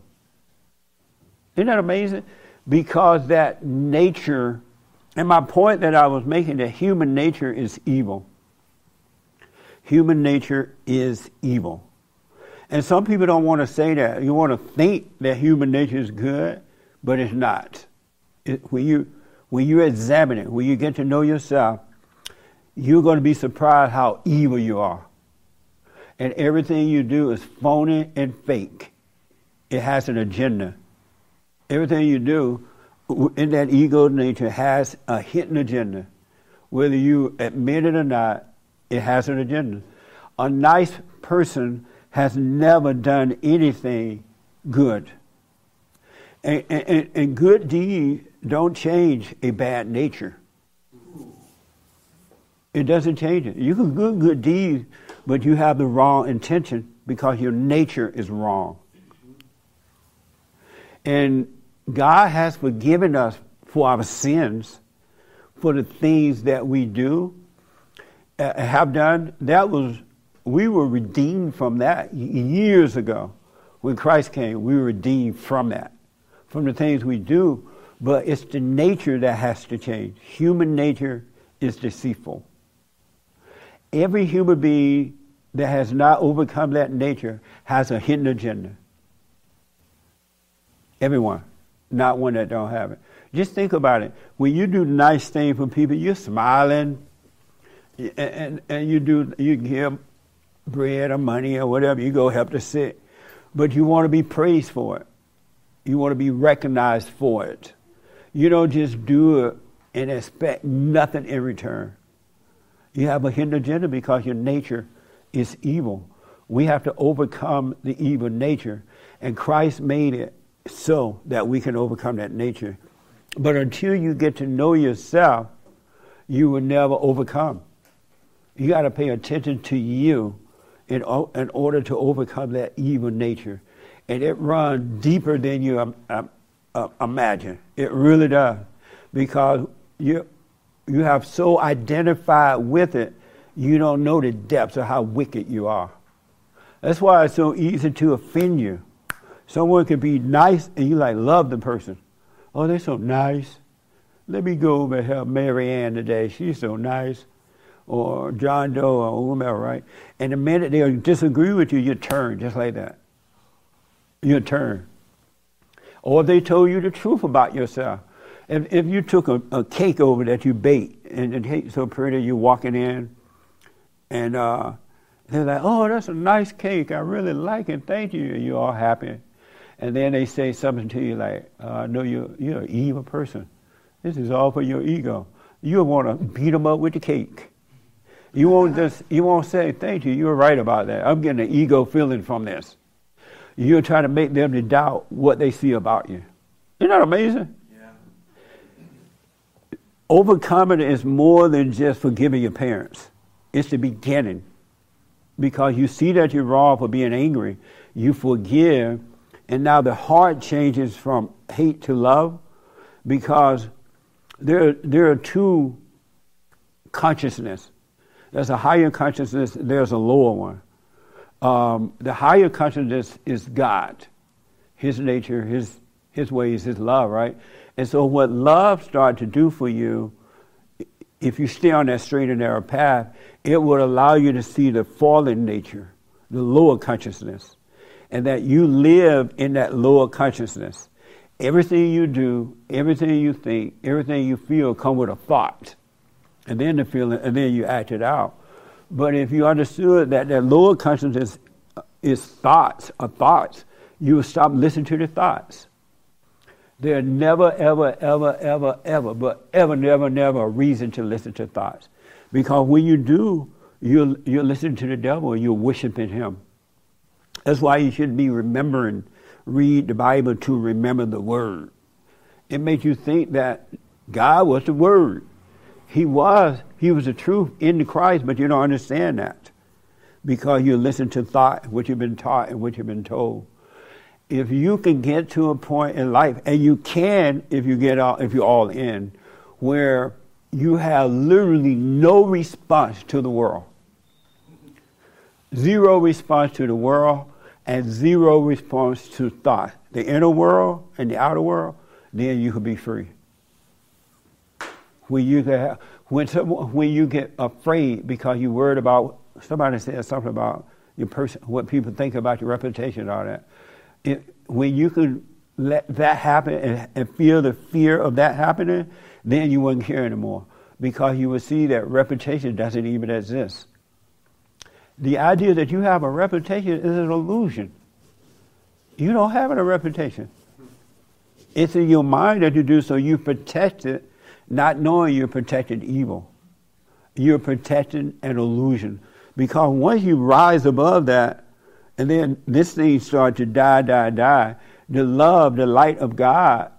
Isn't that amazing? Because that nature, and my point that I was making that human nature is evil. Human nature is evil. And some people don't want to say that. You want to think that human nature is good, but it's not. It, when, you, when you examine it, when you get to know yourself, you're going to be surprised how evil you are. And everything you do is phony and fake. It has an agenda. Everything you do in that ego nature has a hidden agenda. Whether you admit it or not, it has an agenda. A nice person has never done anything good. And, and, and good deeds don't change a bad nature. It doesn't change it. You can do good deeds, but you have the wrong intention because your nature is wrong. And God has forgiven us for our sins, for the things that we do, uh, have done. That was, we were redeemed from that years ago. When Christ came, we were redeemed from that, from the things we do. But it's the nature that has to change. Human nature is deceitful. Every human being that has not overcome that nature has a hidden agenda. Everyone not one that don't have it. Just think about it. When you do nice things for people, you're smiling, and, and, and you do you give bread or money or whatever. You go help the sick, but you want to be praised for it. You want to be recognized for it. You don't just do it and expect nothing in return. You have a hidden agenda because your nature is evil. We have to overcome the evil nature, and Christ made it so that we can overcome that nature. But until you get to know yourself, you will never overcome. You got to pay attention to you in, in order to overcome that evil nature. And it runs deeper than you um, um, uh, imagine. It really does. Because you, you have so identified with it, you don't know the depths of how wicked you are. That's why it's so easy to offend you. Someone could be nice and you like love the person. Oh, they're so nice. Let me go over and help Mary Ann today. She's so nice. Or John Doe or whomever, right? And the minute they disagree with you, you turn just like that. You turn. Or they told you the truth about yourself. If, if you took a, a cake over that you baked and the cake's so pretty, you're walking in and uh, they're like, oh, that's a nice cake. I really like it. Thank you. And you're all happy and then they say something to you like, uh, "No, you you're an evil person. This is all for your ego. You want to beat them up with the cake. You won't just you won't say thank you. You're right about that. I'm getting an ego feeling from this. You're trying to make them to doubt what they see about you. Isn't that amazing? Yeah. Overcoming is more than just forgiving your parents. It's the beginning. Because you see that you're wrong for being angry, you forgive and now the heart changes from hate to love because there, there are two consciousness. There's a higher consciousness, there's a lower one. Um, the higher consciousness is God, His nature, His, His ways, His love, right? And so, what love starts to do for you, if you stay on that straight and narrow path, it would allow you to see the fallen nature, the lower consciousness and that you live in that lower consciousness. Everything you do, everything you think, everything you feel come with a thought. And then the feeling and then you act it out. But if you understood that that lower consciousness is thoughts or thoughts, you will stop listening to the thoughts. There never, ever, ever, ever, ever, but ever, never, never a reason to listen to thoughts. Because when you do, you're, you're listening to the devil, and you're worshiping him. That's why you should be remembering, read the Bible to remember the Word. It makes you think that God was the Word. He was, He was the truth in Christ, but you don't understand that because you listen to thought, what you've been taught and what you've been told. If you can get to a point in life, and you can if you get all, if you're all in, where you have literally no response to the world. Zero response to the world and zero response to thought. The inner world and the outer world, then you could be free. When you get, when, when you get afraid because you're worried about, somebody said something about your person, what people think about your reputation and all that. It, when you can let that happen and, and feel the fear of that happening, then you wouldn't care anymore because you would see that reputation doesn't even exist. The idea that you have a reputation is an illusion. You don't have a reputation. It's in your mind that you do so. You protect it, not knowing you're protecting evil. You're protecting an illusion. Because once you rise above that, and then this thing starts to die, die, die, the love, the light of God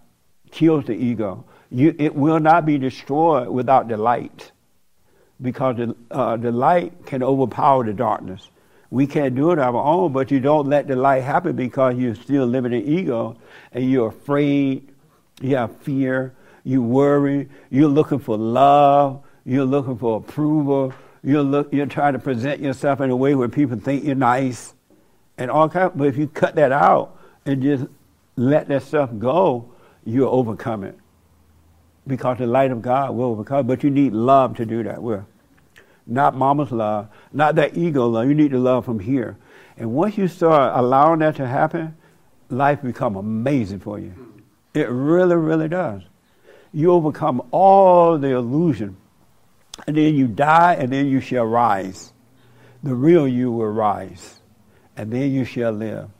kills the ego. You, it will not be destroyed without the light. Because the, uh, the light can overpower the darkness. We can't do it on our own, but you don't let the light happen because you're still living in ego and you're afraid, you have fear, you worry, you're looking for love, you're looking for approval, you're, look, you're trying to present yourself in a way where people think you're nice and all kind. But if you cut that out and just let that stuff go, you'll overcome it because the light of God will overcome. But you need love to do that with, not mama's love, not that ego love. You need the love from here. And once you start allowing that to happen, life become amazing for you. It really, really does. You overcome all the illusion and then you die, and then you shall rise. The real you will rise, and then you shall live.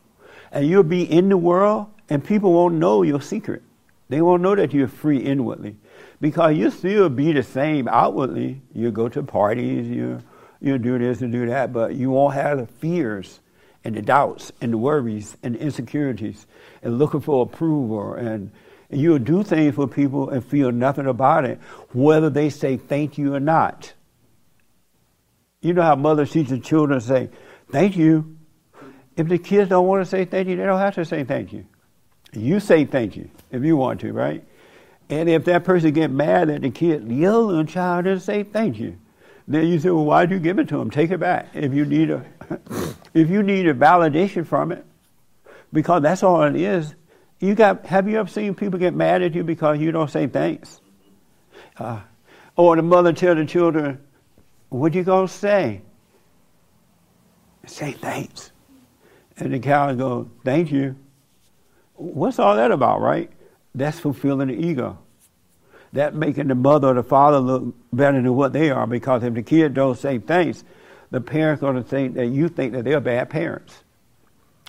And you'll be in the world, and people won't know your secret. They won't know that you're free inwardly. Because you'll still be the same outwardly. You go to parties, you you do this and do that, but you won't have the fears and the doubts and the worries and the insecurities and looking for approval and and you'll do things for people and feel nothing about it, whether they say thank you or not. You know how mothers teach the children to say, thank you. If the kids don't want to say thank you, they don't have to say thank you. You say thank you if you want to, right? And if that person get mad at the kid, your little child doesn't say thank you. Then you say, well, why'd you give it to him? Take it back if you need a, if you need a validation from it, because that's all it is. You got? Have you ever seen people get mad at you because you don't say thanks? Uh, or the mother tell the children, "What you gonna say?" Say thanks, and the child go, "Thank you." What's all that about, right? That's fulfilling the ego. That making the mother or the father look better than what they are because if the kid don't say thanks, the parent's are going to think that you think that they're bad parents.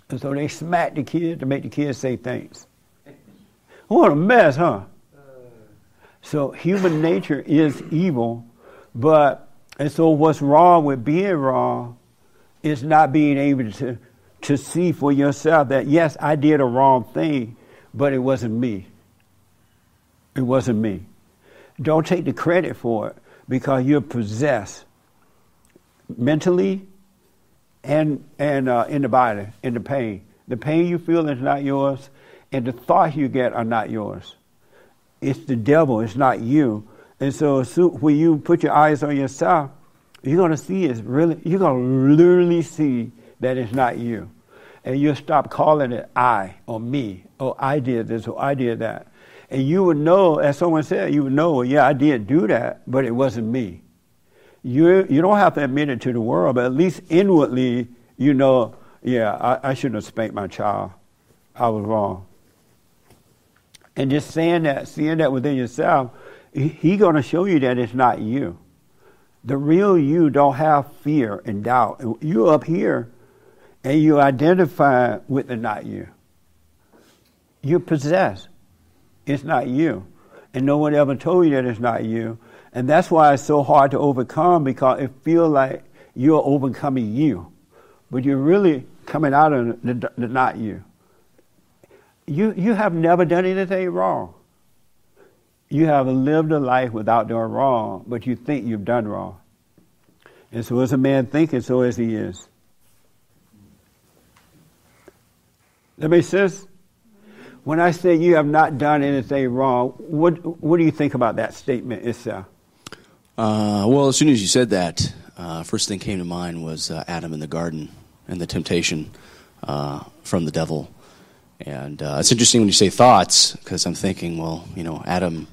And so they smack the kid to make the kid say thanks. What a mess, huh? So human nature is evil, but and so what's wrong with being wrong is not being able to to see for yourself that yes, I did a wrong thing, but it wasn't me. It wasn't me. Don't take the credit for it because you're possessed mentally and and uh, in the body, in the pain. The pain you feel is not yours, and the thoughts you get are not yours. It's the devil. It's not you. And so, so when you put your eyes on yourself, you're going to see it's really. You're going to literally see that it's not you, and you'll stop calling it I or me. or I did this or I did that. And you would know, as someone said, you would know, yeah, I did do that, but it wasn't me you you don't have to admit it to the world, but at least inwardly you know, yeah, I, I shouldn't have spanked my child. I was wrong. And just saying that, seeing that within yourself, he's he going to show you that it's not you. The real you don't have fear and doubt. You're up here, and you identify with the not you. You possess. It's not you. And no one ever told you that it's not you. And that's why it's so hard to overcome because it feels like you're overcoming you. But you're really coming out of the, the not you. You, you have never done anything wrong. You have lived a life without doing wrong, but you think you've done wrong. And so as a man thinking, so as he is. That makes sense? When I say you have not done anything wrong, what what do you think about that statement itself? Uh, well, as soon as you said that, uh, first thing came to mind was uh, Adam in the garden and the temptation uh, from the devil. And uh, it's interesting when you say thoughts, because I'm thinking, well, you know, Adam,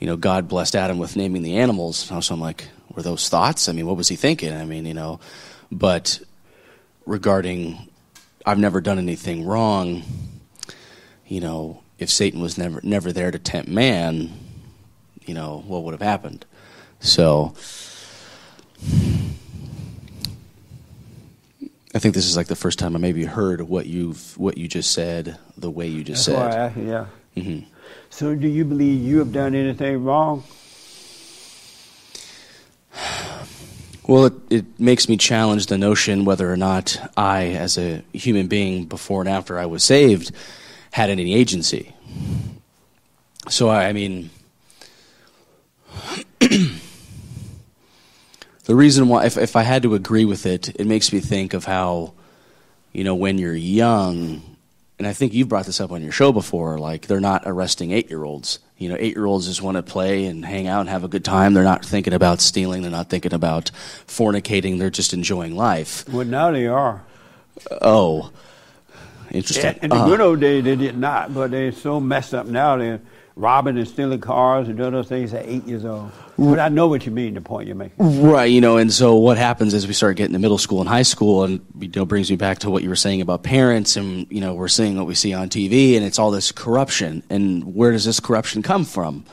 you know, God blessed Adam with naming the animals. So I'm like, were those thoughts? I mean, what was he thinking? I mean, you know, but regarding, I've never done anything wrong. You know, if Satan was never never there to tempt man, you know, what would have happened? So I think this is like the first time I maybe heard what you've what you just said the way you just That's I said. you, yeah. hmm So, do you believe you have done anything wrong? Well, it, it makes me challenge the notion whether or not I, as a human being, before and after I was saved, had any agency. So, I, I mean, the reason why, if, if I had to agree with it, it makes me think of how, you know, when you're young, and I think you've brought this up on your show before, like they're not arresting eight year olds. You know, eight year olds just want to play and hang out and have a good time. They're not thinking about stealing, they're not thinking about fornicating, they're just enjoying life. Well, now they are. Oh, interesting. In the Uh, good old days, they did not, but they're so messed up now. They're robbing and stealing cars and doing those things at eight years old. But I know what you mean, the point you're making. Right, you know, and so what happens is we start getting to middle school and high school, and you know, brings me back to what you were saying about parents, and you know, we're seeing what we see on TV, and it's all this corruption, and where does this corruption come from?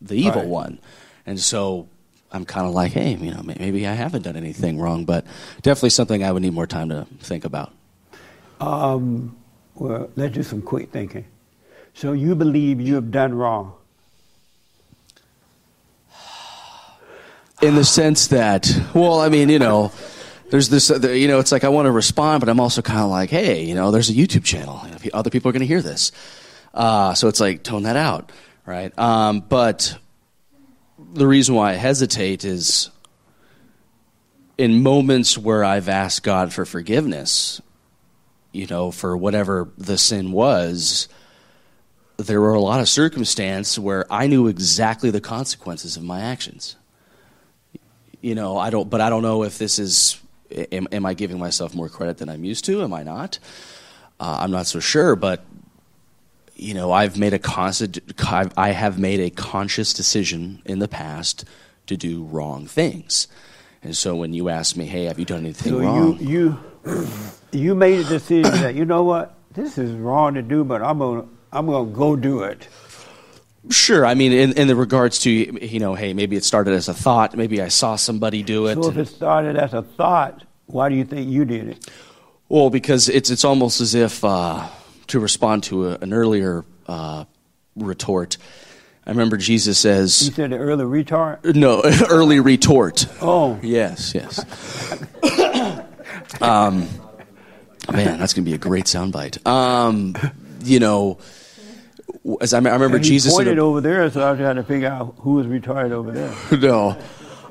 The evil Right. one, and so I'm kind of like, hey, you know, maybe I haven't done anything wrong, but definitely something I would need more time to think about. Um, well, let's do some quick thinking. So, you believe you have done wrong? in the sense that, well, I mean, you know, there's this, uh, you know, it's like I want to respond, but I'm also kind of like, hey, you know, there's a YouTube channel. Other people are going to hear this. Uh, so it's like, tone that out, right? Um, but the reason why I hesitate is in moments where I've asked God for forgiveness, you know, for whatever the sin was, there were a lot of circumstances where I knew exactly the consequences of my actions you know, I don't, but I don't know if this is, am, am I giving myself more credit than I'm used to? Am I not? Uh, I'm not so sure, but, you know, I've made a constant, I have made a conscious decision in the past to do wrong things. And so when you ask me, hey, have you done anything So wrong? you you you made a decision that you know what this is wrong to do, but I'm gonna I'm gonna go do it. Sure. I mean, in, in the regards to, you know, hey, maybe it started as a thought. Maybe I saw somebody do it. So if it started as a thought, why do you think you did it? Well, because it's it's almost as if uh, to respond to a, an earlier uh, retort. I remember Jesus says. You said early retard. "No, early retort." Oh, Yes, yes. um, man, that's gonna be a great soundbite. Um, you know, as I, I remember and he Jesus. pointed a- over there, so I was trying to figure out who was retarded over there. no.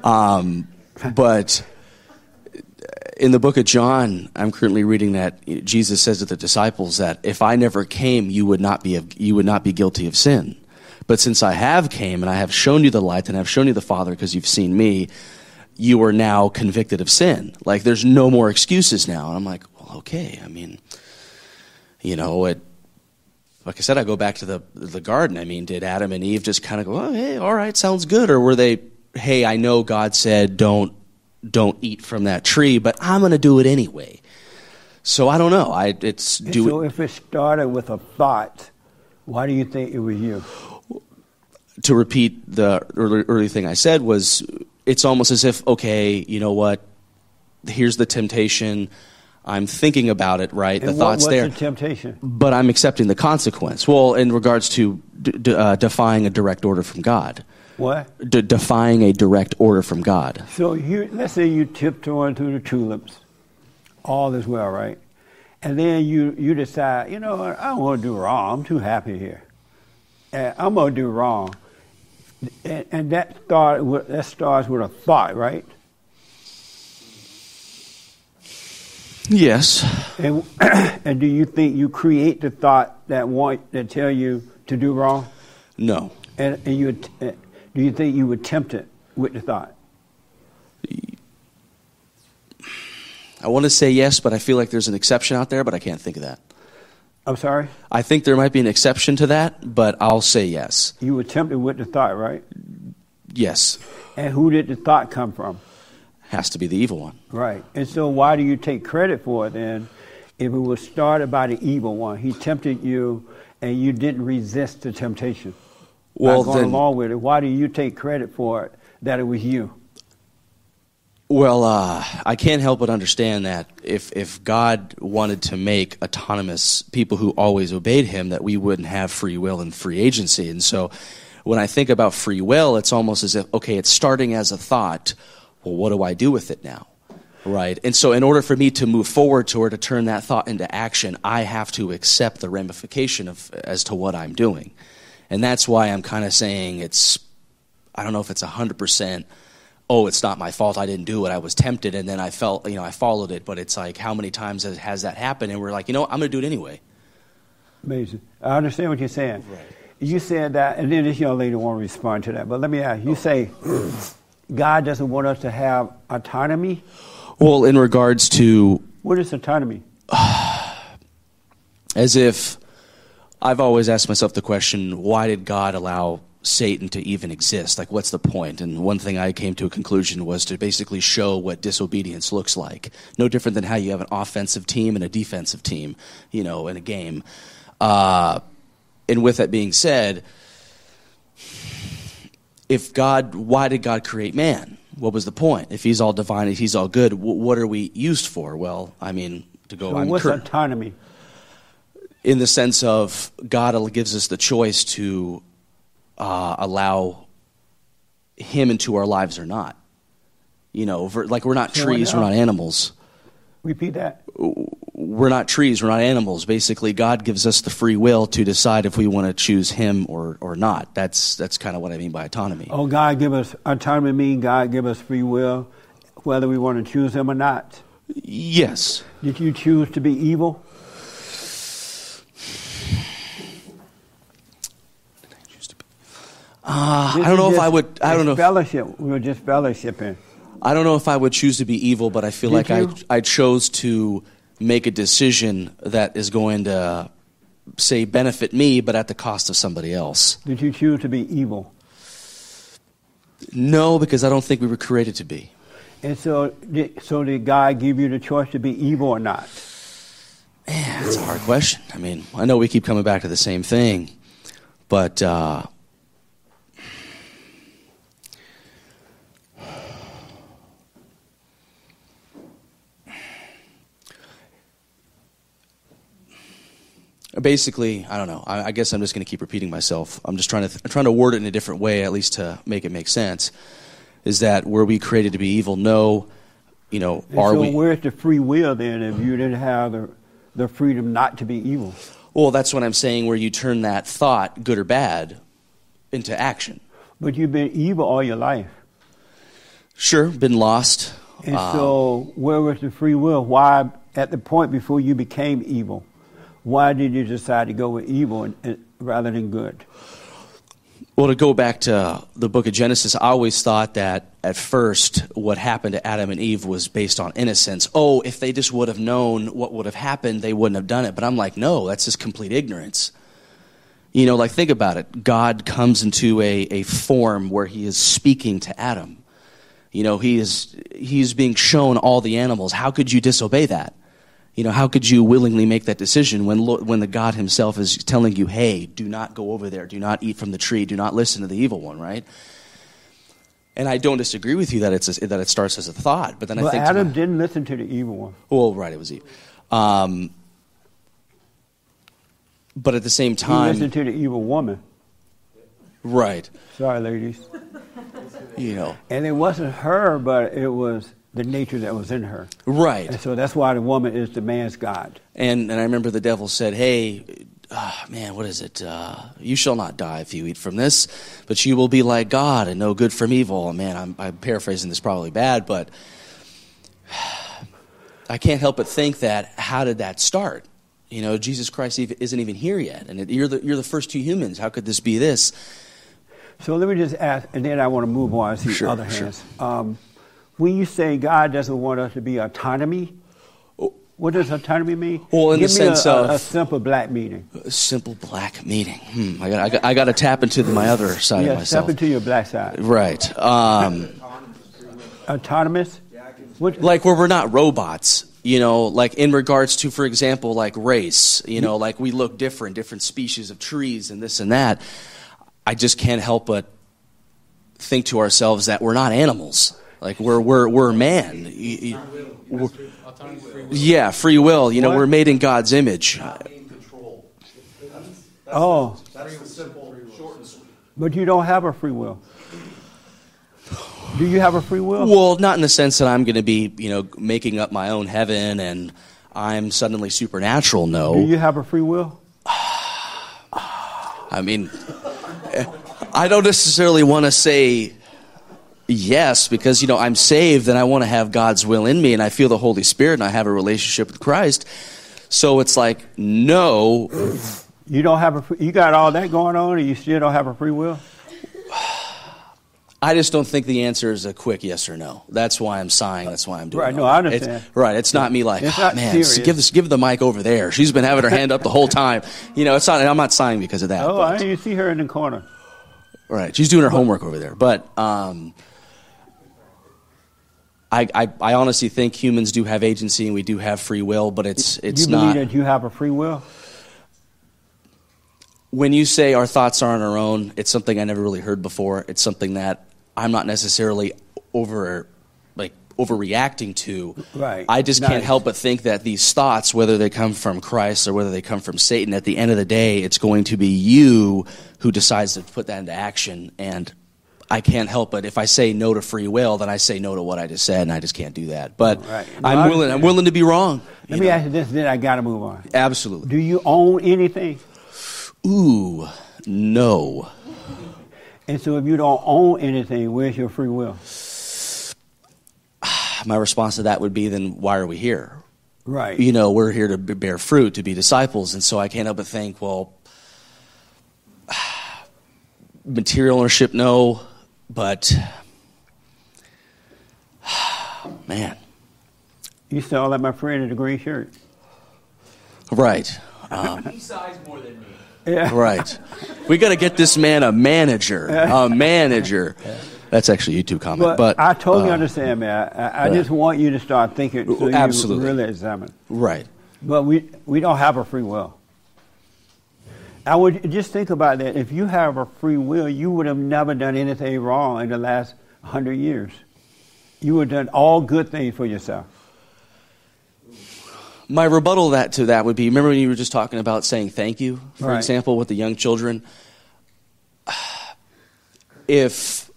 Um, but in the book of John, I'm currently reading that Jesus says to the disciples that if I never came, you would not be you would not be guilty of sin. But since I have came and I have shown you the light and I've shown you the Father because you've seen me, you are now convicted of sin. Like there's no more excuses now. And I'm like, well, okay. I mean, you know, it. Like I said, I go back to the the garden. I mean, did Adam and Eve just kind of go, "Oh, hey, all right, sounds good," or were they, "Hey, I know God said don't don't eat from that tree, but I'm going to do it anyway." So I don't know. I it's do so if it started with a thought, why do you think it was you? to repeat the early, early thing I said was it's almost as if okay, you know what? Here's the temptation. I'm thinking about it, right? And the what thoughts there. the temptation? but I'm accepting the consequence. Well, in regards to d- d- uh, defying a direct order from God, What? D- defying a direct order from God. So you, let's say you tiptoeing through the tulips, all is well, right? And then you, you decide, you know what, I don't want to do wrong. I'm too happy here. And I'm going to do wrong. And, and that, with, that starts with a thought, right? Yes. And, and do you think you create the thought that want that tell you to do wrong? No. And, and you uh, do you think you would tempt it with the thought? I want to say yes, but I feel like there's an exception out there, but I can't think of that. I'm sorry. I think there might be an exception to that, but I'll say yes. You were tempted with the thought, right? Yes. And who did the thought come from? Has to be the evil one. Right. And so why do you take credit for it then if it was started by the evil one? He tempted you and you didn't resist the temptation. Well, By going then- along with it, why do you take credit for it that it was you? Well, uh, I can't help but understand that if if God wanted to make autonomous people who always obeyed Him, that we wouldn't have free will and free agency. And so, when I think about free will, it's almost as if okay, it's starting as a thought. Well, what do I do with it now? Right. And so, in order for me to move forward to or to turn that thought into action, I have to accept the ramification of as to what I'm doing. And that's why I'm kind of saying it's, I don't know if it's 100%, oh, it's not my fault, I didn't do it, I was tempted, and then I felt, you know, I followed it. But it's like, how many times has, has that happened? And we're like, you know what, I'm going to do it anyway. Amazing. I understand what you're saying. Right. You said that, and then this young lady won't respond to that. But let me ask you say God doesn't want us to have autonomy? Well, in regards to, What is autonomy? as if I've always asked myself the question, why did God allow Satan to even exist? Like, what's the point? And one thing I came to a conclusion was to basically show what disobedience looks like. No different than how you have an offensive team and a defensive team, you know, in a game. Uh, and with that being said, if God, why did God create man? What was the point? If he's all divine, if he's all good, wh- what are we used for? Well, I mean, to go So on what's cur- autonomy? in the sense of God gives us the choice to uh, allow Him into our lives or not. You know, ver- like we're not trees, we're not animals. Repeat that. We're not trees, we're not animals. Basically, God gives us the free will to decide if we want to choose Him or, or not. That's that's kind of what I mean by autonomy. Oh, God give us autonomy mean God give us free will, whether we want to choose Him or not. Yes. Did you choose to be evil? Uh, I don't know if I would. I a don't know. Fellowship. We were just fellowshipping. I don't know if I would choose to be evil, but I feel Did like you? I I chose to make a decision that is going to say benefit me, but at the cost of somebody else. Did you choose to be evil? No, because I don't think we were created to be. And so, did, so did God give you the choice to be evil or not? Man, that's a hard question. I mean, I know we keep coming back to the same thing, but uh, basically, I don't know. I, I guess I'm just going to keep repeating myself. I'm just trying to I'm trying to word it in a different way, at least to make it make sense. Is that were we created to be evil? No. You know, And are so we? where's the free will then if you didn't have the, the freedom not to be evil? Well, that's what I'm saying, where you turn that thought, good or bad, into action. But you've been evil all your life. Sure, been lost. And Um, so where was the free will? Why, at the point before you became evil, why did you decide to go with evil and, and, rather than good? Well, to go back to the book of Genesis, I always thought that at first what happened to Adam and Eve was based on innocence. Oh, if they just would have known what would have happened, they wouldn't have done it. But I'm like, no, that's just complete ignorance. You know, like think about it. God comes into a, a form where he is speaking to Adam. You know, he is he's being shown all the animals. How could you disobey that? You know, how could you willingly make that decision when when the God Himself is telling you, "Hey, do not go over there. Do not eat from the tree. Do not listen to the evil one." Right? And I don't disagree with you that it's a, that it starts as a thought, but then I think Adam my- didn't listen to the evil one. well, right, it was Eve. Um, but at the same time. He listened to the evil woman. right? Sorry, ladies. You know, And it wasn't her, but it was the nature that was in her. right? And so that's why the woman is the man's God. And and I remember the devil said, "Hey, uh, man, what is it? Uh, you shall not die if you eat from this, but you will be like God and know good from evil." And man, I'm, I'm paraphrasing this probably bad, but I can't help but think that how did that start? You know, Jesus Christ isn't even here yet, and it, you're the you're the first two humans. How could this be this? So let me just ask, and then I want to move on. to the Sure, other sure. hands. Um, when you say God doesn't want us to be autonomy, what does autonomy mean? Well, in Give the sense a, of- a, simple black meaning. A simple black meeting. Hmm, I got I got, I got to tap into my other side yeah, of myself. step into your black side. Right. Um, Autonomous. What, like where we're not robots you know like in regards to for example like race you know like we look different different species of trees and this and that i just can't help but think to ourselves that we're not animals like we're we're we're man Y- y- we're- yeah free will you know we're made in god's image oh, That's the simple, short and sweet. but you don't have a free will. Do you have a free will? Well, not in the sense that I'm going to be, you know, making up my own heaven and I'm suddenly supernatural. No. Do you have a free will? I mean, eh, I don't necessarily want to say yes because, you know, I'm saved and I want to have God's will in me and I feel the Holy Spirit and I have a relationship with Christ. So it's like, no. You don't have a. You got all that going on, and you still don't have a free will. I just don't think the answer is a quick yes or no. That's why I'm sighing. That's why I'm doing Right, it. no, I It's- understand. right. It's not me like, It's "Ah, man, serious." give this, give the mic over there. She's been having her hand up the whole time. You know, it's not. I'm not sighing because of that. Oh, but- I didn't see her in the corner. Right. She's doing her homework over there. But um, I, I, I honestly think humans do have agency and we do have free will, but it's it's not. you believe not. that you have a free will? When you say our thoughts aren't our own, it's something I never really heard before. It's something that I'm not necessarily over like overreacting to. Right. I just can't help but think that these thoughts, whether they come from Christ or whether they come from Satan, at the end of the day, it's going to be you who decides to put that into action. And I can't help but if I say no to free will, then I say no to what I just said, and I just can't do that. But Right. No, I'm willing. I'm willing to be wrong. Let me ask you this, then I got to move on. Absolutely. Do you own anything? Ooh, no. And so, if you don't own anything, where's your free will? My response to that would be, then why are we here? Right. you know, we're here to bear fruit, to be disciples. And so I can't help but think, well, material ownership, no, but man, You sound like my friend in the green shirt. right, um, He sighs more than me. Yeah. right. We got to get this man a manager, a manager. That's actually a YouTube comment, But, but, I totally uh, understand, man. I, I right. just want you to start thinking so you Absolutely. really examine. right. But we we don't have a free will. I would just think about that. If you have a free will, you would have never done anything wrong in the last hundred years. You would have done all good things for yourself. My rebuttal that to that would be remember when you were just talking about saying thank you, for Right. example, with the young children. If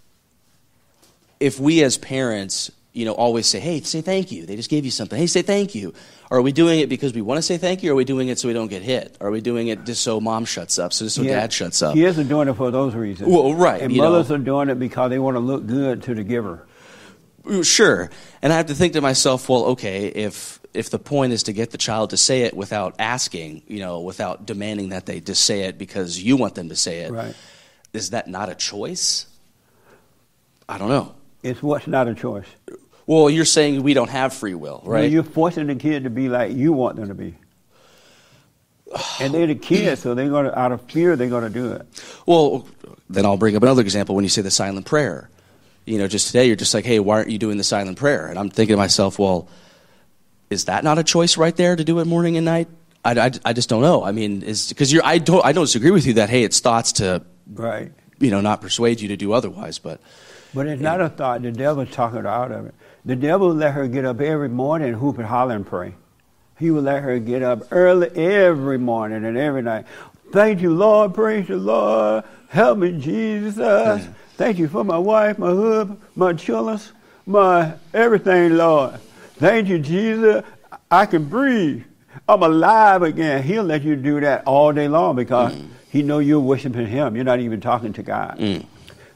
if we as parents, you know, always say, "Hey, say thank you," they just gave you something. Hey, say thank you. Are we doing it because we want to say thank you, or are we doing it so we don't get hit? Are we doing it just so mom shuts up, so just so Yeah. dad shuts up? Kids are doing it for those reasons. Well, right, And mothers know. are doing it because they want to look good to the giver. Sure. And I have to think to myself, well, okay, if if the point is to get the child to say it without asking, you know, without demanding that they just say it because you want them to say it, Right. is that not a choice? I don't know. It's what's not a choice. Well, you're saying we don't have free will, Well, right? you're forcing the kid to be like you want them to be. And they're the kids, so they're gonna out of fear they're gonna do it. Well, then I'll bring up another example when you say the silent prayer. You know, just today you're just like, hey, why aren't you doing the silent prayer? And I'm thinking to myself, well, is that not a choice right there to do it morning and night? I, I, I just don't know. I mean, is because you're I don't I don't disagree with you that hey, it's thoughts to Right. you know not persuade you to do otherwise, but But it's not a thought. The devil's talking out of it. The devil let her get up every morning and hoop and holler and pray. He would let her get up early every morning and every night. Thank you, Lord. Praise the Lord. Help me, Jesus. Thank you for my wife, my husband, my children, my everything, Lord. Thank you, Jesus. I can breathe. I'm alive again. He'll let you do that all day long because mm. he know you're worshiping him. You're not even talking to God. Mm.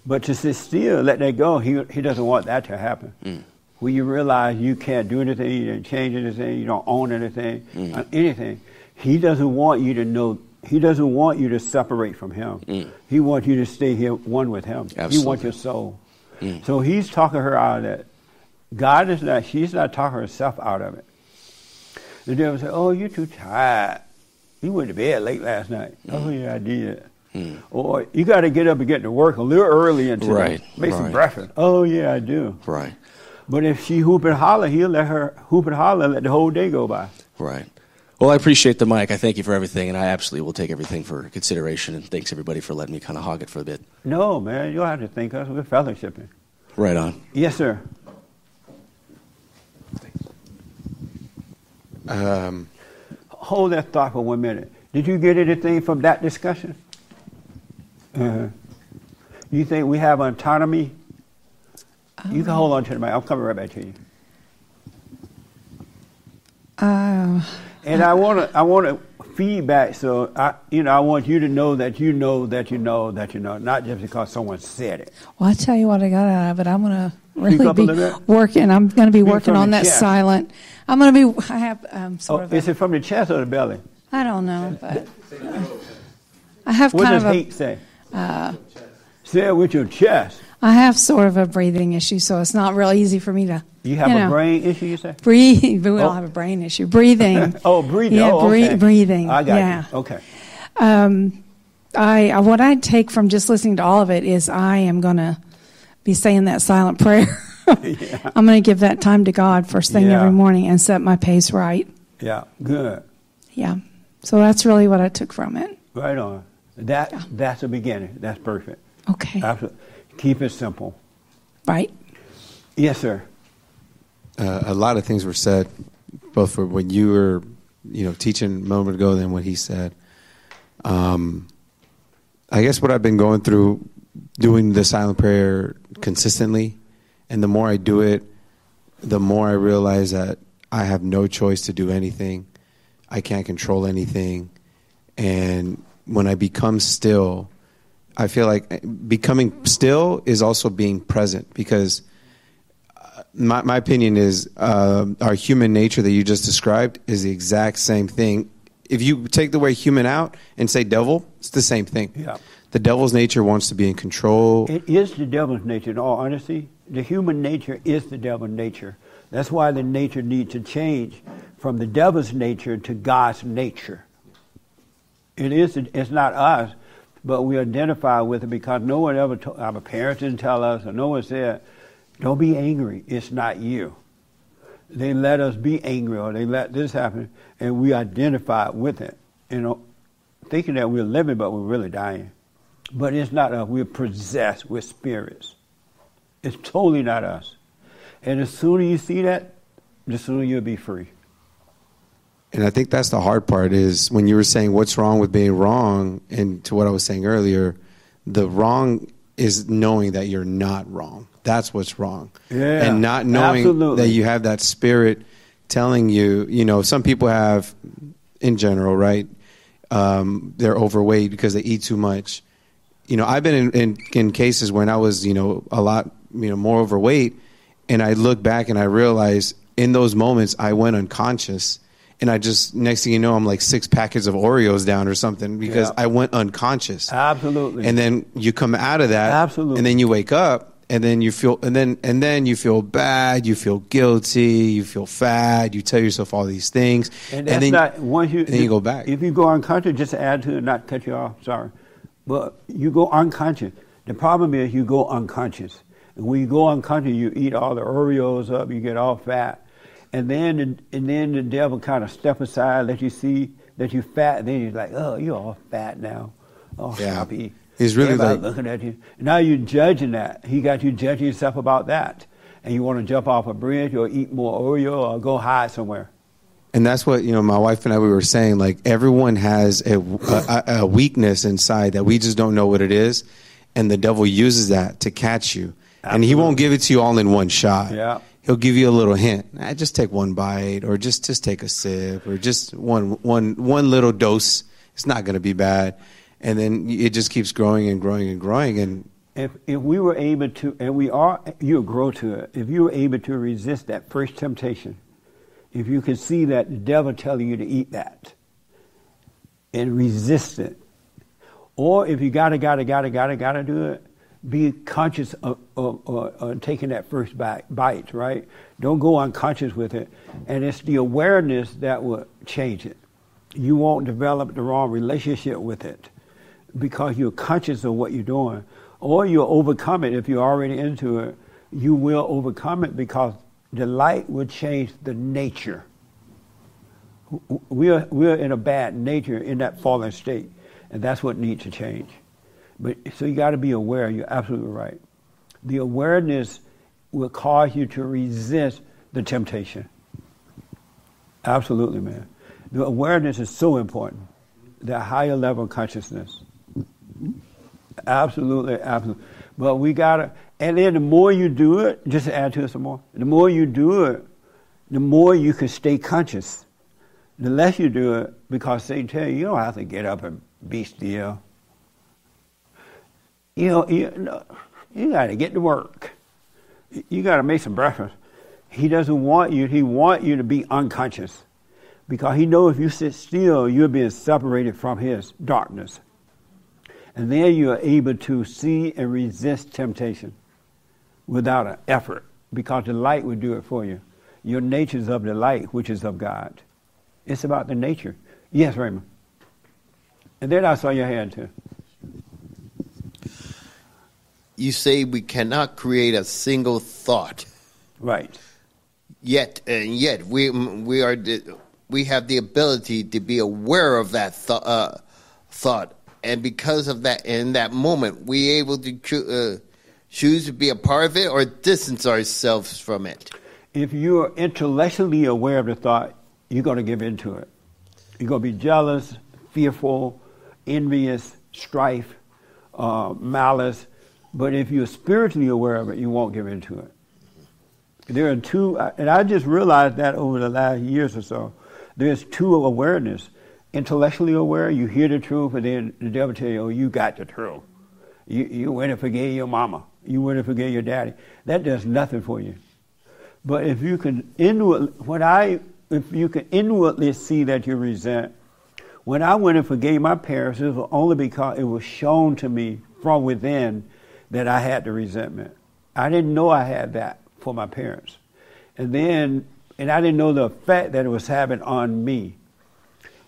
But to sit still, let that go, he, he doesn't want that to happen. Mm. When you realize you can't do anything, you didn't change anything, you don't own anything, Mm. uh, anything. He doesn't want you to know. He doesn't want you to separate from Him. Mm. He wants you to stay here one with Him. He Absolutely. wants your soul. Mm. So He's talking her out of that. God is not. She's not talking herself out of it. The devil said, "Oh, you're too tired. You went to bed late last night. Oh yeah, I did. Or you got to get up and get to work a little early and Right, make some right. breakfast. Oh yeah, I do. Right. But if she hoop and holler, he'll let her hoop and holler and let the whole day go by. Right. Well, I appreciate the mic. I thank you for everything, and I absolutely will take everything for consideration. And thanks everybody for letting me kind of hog it for a bit. No, man, you don't have to think us. We're fellowshipping. Right on. Yes, sir. Um, Hold that thought for one minute. Did you get anything from that discussion? Uh-huh. You think we have autonomy? You can hold on to the mic. I'm coming right back to you. Uh, And I want to, I want to feedback. So I, you know, I want you to know that you know that you know that you know, not just because someone said it. well, I tell you what I got out of it. I'm going to really be working. I'm going to be Speak working on that chest. silent. I'm going to be. I have um, Oh, sort of. is A, it from the chest or the belly? I don't know, but I have What kind does of a. hate say? Uh, Say it with your chest. I have sort of a breathing issue, so it's not real easy for me to. You have know, a brain issue, you say? Breathe. We Oh. all have a brain issue. Breathing. oh, breathing. Yeah, oh, bre- breathing. I got yeah. you. Okay. Um, I what I take from just listening to all of it is I am going to be saying that silent prayer. yeah. I'm going to give that time to God first thing Yeah. every morning and set my pace right. Yeah, good. Yeah. So that's really what I took from it. Right on. That that's a beginning. That's perfect. Okay. Absolutely. Keep it simple. Right. Yes, sir. uh, a lot of things were said, both for when you were, you know, teaching a moment ago, than what he said. Um, I guess what I've been going through, doing the silent prayer consistently, and the more I do it, the more I realize that I have no choice to do anything. I can't control anything, and when I become still, I feel like becoming still is also being present because my, my opinion is uh, our human nature that you just described is the exact same thing. If you take the word human out and say devil, it's the same thing. Yeah. The devil's nature wants to be in control. It is the devil's nature, in all honesty. The human nature is the devil's nature. That's why the nature needs to change from the devil's nature to God's nature. It is. It's not us, but we identify with it because no one ever. told our parents didn't tell us, or no one said, "Don't be angry. It's not you." They let us be angry, or they let this happen, and we identify with it. You know, thinking that we're living, but we're really dying. But it's not us. We're possessed with spirits. It's totally not us. And the sooner you see that, the sooner you'll be free. And I think that's the hard part is when you were saying what's wrong with being wrong, and to what I was saying earlier, the wrong is knowing that you're not wrong. That's what's wrong. Yeah, and not knowing absolutely. that you have that spirit telling you, you know, some people have, in general, right? Um, they're overweight because they eat too much. You know, I've been in, in, in cases when I was, you know, a lot, you know, more overweight, and I look back and I realize in those moments I went unconscious, and I just next thing you know I'm like six packets of Oreos down or something because Yeah. I went unconscious. Absolutely. And then you come out of that, Absolutely. and then you wake up, and then you feel, and then and then you feel bad, you feel guilty, you feel fat, you tell yourself all these things, And that's then not once you. and then you go back. If you go unconscious, just to add to it, not cut you off. Sorry, but you go unconscious. The problem is you go unconscious, and when you go unconscious, you eat all the Oreos up, you get all fat, and then and then the devil kind of step aside, let you see that you fat, and then you're like, oh, you're all fat now, oh Yeah. happy. He's really like- looking at you. Now you're judging that. He got you judging yourself about that, and you want to jump off a bridge or eat more Oreo or go hide somewhere. And that's what you know. My wife and I we were saying like everyone has a, a, a weakness inside that we just don't know what it is, and the devil uses that to catch you. And he won't give it to you all in one shot. Yeah. He'll give you a little hint. Ah, just take one bite, or just just take a sip, or just one one one little dose. It's not going to be bad. And then it just keeps growing and growing and growing. And if if we were able to, and we are, you'll grow to it. If you were able to resist that first temptation, if you can see that the devil telling you to eat that, and resist it, or if you gotta, gotta, gotta, gotta, gotta do it, be conscious of, of, of, of taking that first bite, right? Don't go unconscious with it, and it's the awareness that will change it. You won't develop the wrong relationship with it because you're conscious of what you're doing or you'll overcome it if you're already into it. You will overcome it because the light will change the nature. We're, we're in a bad nature in that fallen state, and that's what needs to change. But so you got to be aware. You're absolutely right. The awareness will cause you to resist the temptation. Absolutely, man. The awareness is so important. The higher level of consciousness. Absolutely, absolutely. But we gotta, and then the more you do it, just to add to it some more, the more you do it, the more you can stay conscious. The less you do it, because they tell you, you don't have to get up and be still. You know, you, you gotta get to work. You gotta make some breakfast. He doesn't want you, he want you to be unconscious. Because he knows if you sit still, you're being separated from his darkness. And there you are able to see and resist temptation without an effort because the light will do it for you. Your nature is of the light, which is of God. It's about the nature. Yes, Raymond. And then I saw your hand too. You say we cannot create a single thought. Right. Yet, and yet we we are we have the ability to be aware of that th- uh, thought and because of that, in that moment, we able to cho- uh, choose to be a part of it or distance ourselves from it. If you are intellectually aware of the thought, you're going to give into it. You're going to be jealous, fearful, envious, strife, uh, malice. But if you're spiritually aware of it, you won't give into it. There are two, and I just realized that over the last years or so. There's two awareness intellectually aware, you hear the truth, and then the devil tell you, oh, you got the truth. You, you went and forgave your mama. You went and forgave your daddy. That does nothing for you. But if you can inward, what I, if you can inwardly see that you resent, when I went and forgave my parents, it was only because it was shown to me from within that I had the resentment. I didn't know I had that for my parents. And then, and I didn't know the effect that it was having on me.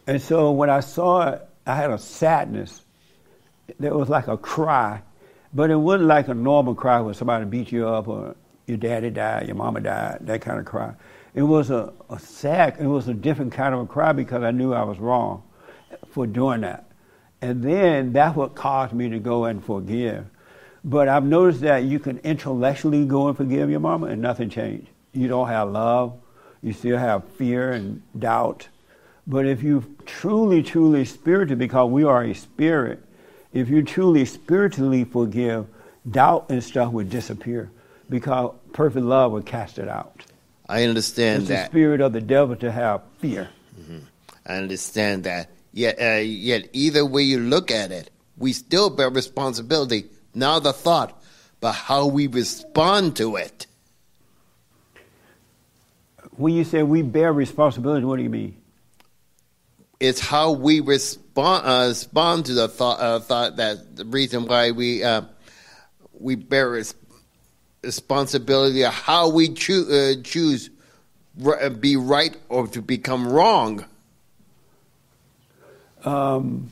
And so when I saw it, I had a sadness. that was like a cry, but it wasn't like a normal cry when somebody beat you up or your daddy died, your mama died, that kind of cry. It was a, a sad, it was a different kind of a cry because I knew I was wrong for doing that. And then that's what caused me to go and forgive. But I've noticed that you can intellectually go and forgive your mama and nothing changed. You don't have love. You still have fear and doubt but if you truly, truly spiritually, because we are a spirit, if you truly spiritually forgive, doubt and stuff would disappear because perfect love would cast it out. I understand it's that. the spirit of the devil to have fear. Mm-hmm. I understand that. Yet, uh, yet, either way you look at it, we still bear responsibility. Not the thought, but how we respond to it. When you say we bear responsibility, what do you mean? it's how we respond uh, respond to the thought, uh, thought that the reason why we uh, we bear res- responsibility of how we choo- uh, choose r- be right or to become wrong. Um,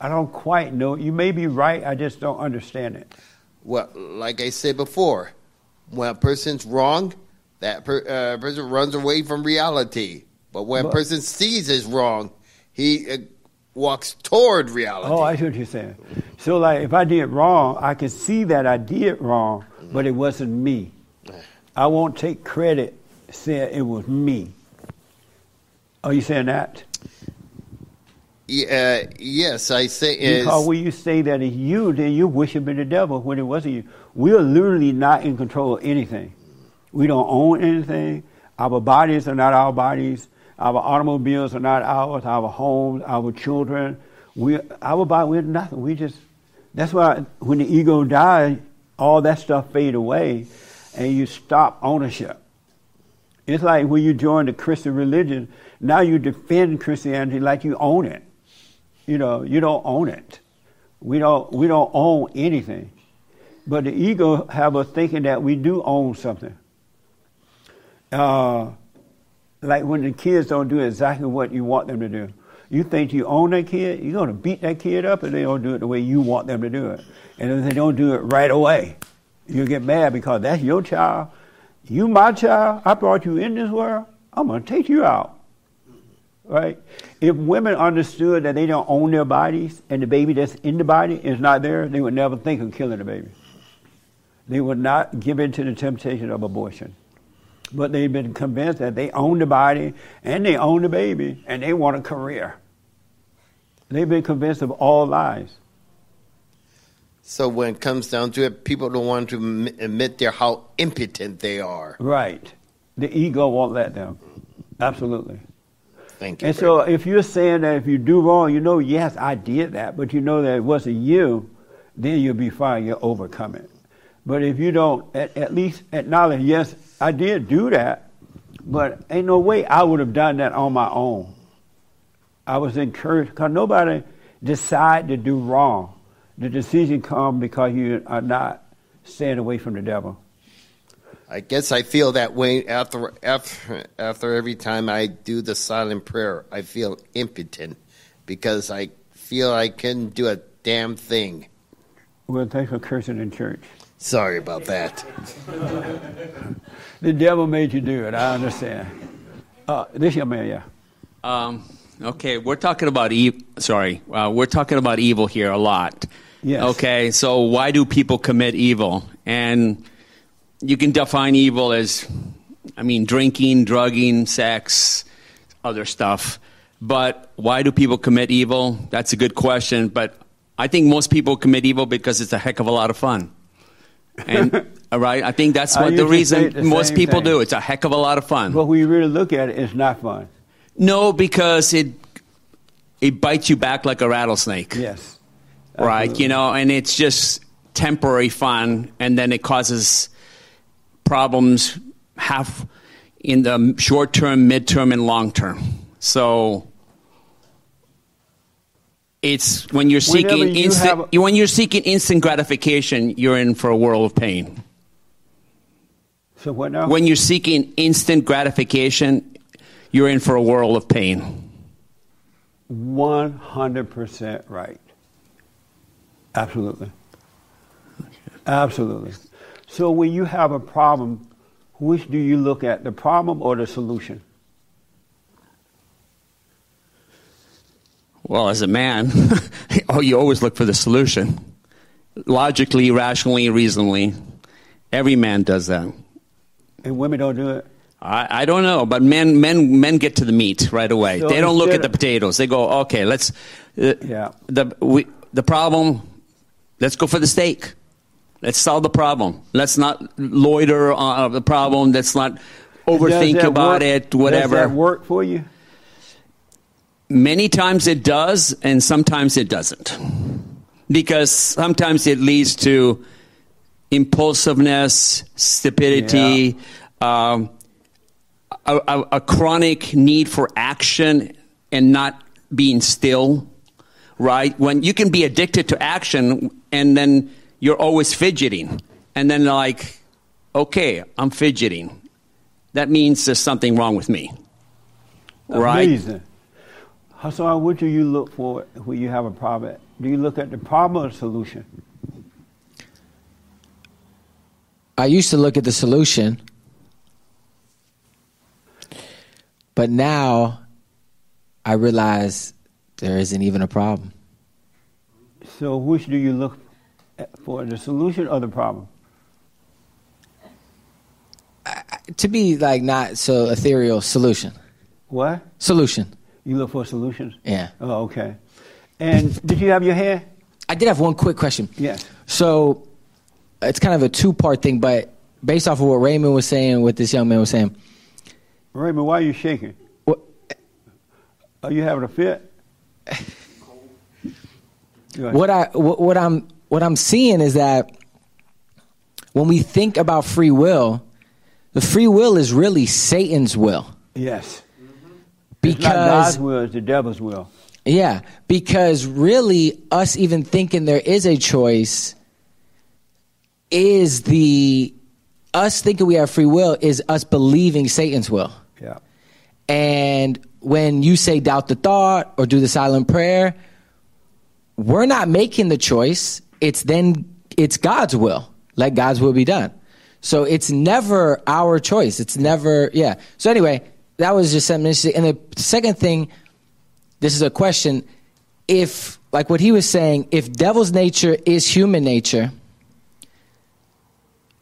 I don't quite know. You may be right. I just don't understand it. Well, like I said before, when a person's wrong, that per- uh, person runs away from reality. But when a person sees is wrong, he uh, walks toward reality. Oh, I see what you're saying. So, like, if I did wrong, I can see that I did wrong, but it wasn't me. I won't take credit saying it was me. Are you saying that? Uh, yes, I say. Because when you say that it's you, then you're worshiping the devil when it wasn't you. We're literally not in control of anything. We don't own anything. Our bodies are not our bodies. Our automobiles are not ours. Our homes, our children, we our body, we're nothing. We just That's why when the ego dies, all that stuff fade away, and you stop ownership. It's like when you join the Christian religion, now you defend Christianity like you own it. You know, you don't own it. We don't we don't own anything. But the ego have us thinking that we do own something. Uh, like when the kids don't do exactly what you want them to do. You think you own that kid, you're going to beat that kid up if they don't do it the way you want them to do it. And if they don't do it right away, you get mad because that's your child. You my child. I brought you in this world. I'm going to take you out. Right? If women understood that they don't own their bodies and the baby that's in the body is not there, they would never think of killing the baby. They would not give in to the temptation of abortion. But they've been convinced that they own the body and they own the baby and they want a career. They've been convinced of all lies. So when it comes down to it, people don't want to admit their how impotent they are. Right. The ego won't let them. Absolutely. Thank you. And so if you're saying that if you do wrong, you know, yes, I did that, but you know that it wasn't you, then you'll be fine. You'll overcome it. But if you don't at, at least acknowledge, yes, I did do that, but ain't no way I would have done that on my own. I was encouraged because nobody decide to do wrong. The decision comes because you are not staying away from the devil. I guess I feel that way after after after every time I do the silent prayer. I feel impotent because I feel I couldn't do a damn thing. Well, thanks for cursing in church. Sorry about that. The devil made you do it. I understand. Uh, this young man, yeah. Um, okay, we're talking about evil. Sorry, uh, we're talking about evil here a lot. Yes. Okay, so why do people commit evil? And you can define evil as, I mean, drinking, drugging, sex, other stuff. But why do people commit evil? That's a good question. But I think most people commit evil because it's a heck of a lot of fun. And all right, I think that's what the reason the most people thing. do. It's a heck of a lot of fun. But when you really look at it, it's not fun. No, because it it bites you back like a rattlesnake. Yes. Right, you know, and it's just temporary fun, and then it causes problems half in the short term, mid term, and long term. So it's when you're seeking you instant have when you're seeking instant gratification, you're in for a world of pain. So what now? When you're seeking instant gratification, you're in for a world of pain. 100% right. Absolutely. Absolutely. So when you have a problem, which do you look at, the problem or the solution? Well, as a man, oh, you always look for the solution. Logically, rationally, reasonably. Every man does that. And women don't do it? I, I don't know, but men, men, men get to the meat right away. So they don't look at the potatoes. They go, okay, let's. Uh, Yeah. The we, the problem. Let's go for the steak. Let's solve the problem. Let's not loiter on the problem. Let's not overthink about work- it. Whatever. Does that work for you? Many times it does, and sometimes it doesn't. Because sometimes it leads to impulsiveness, stupidity, um, a, a, a chronic need for action and not being still, right? When you can be addicted to action and then you're always fidgeting, and then like, okay, I'm fidgeting. That means there's something wrong with me, right? Amazing. So uh, what do you look for when you have a problem? Do you look at the problem or the solution? I used to look at the solution, but now I realize there isn't even a problem. So which do you look at for, the solution or the problem? To be like not so ethereal, solution. What? Solution. You look for solutions? Yeah. Oh, okay. And did you have your hair? I did have one quick question. Yes. So it's kind of a two part thing, but based off of what Raymond was saying, what this young man was saying, Raymond, why are you shaking? What? Are you having a fit? What I what, what I'm what I'm seeing is that when we think about free will, the free will is really Satan's will. Yes. Because it's not God's will, it's the devil's will. Yeah, because really, us even thinking there is a choice is the us thinking we have free will is us believing Satan's will. Yeah. And when you say doubt the thought or do the silent prayer, we're not making the choice. It's then it's God's will. Let God's will be done. So it's never our choice. It's never yeah. So anyway, that was just something interesting. And the second thing, this is a question. If like what he was saying, if devil's nature is human nature,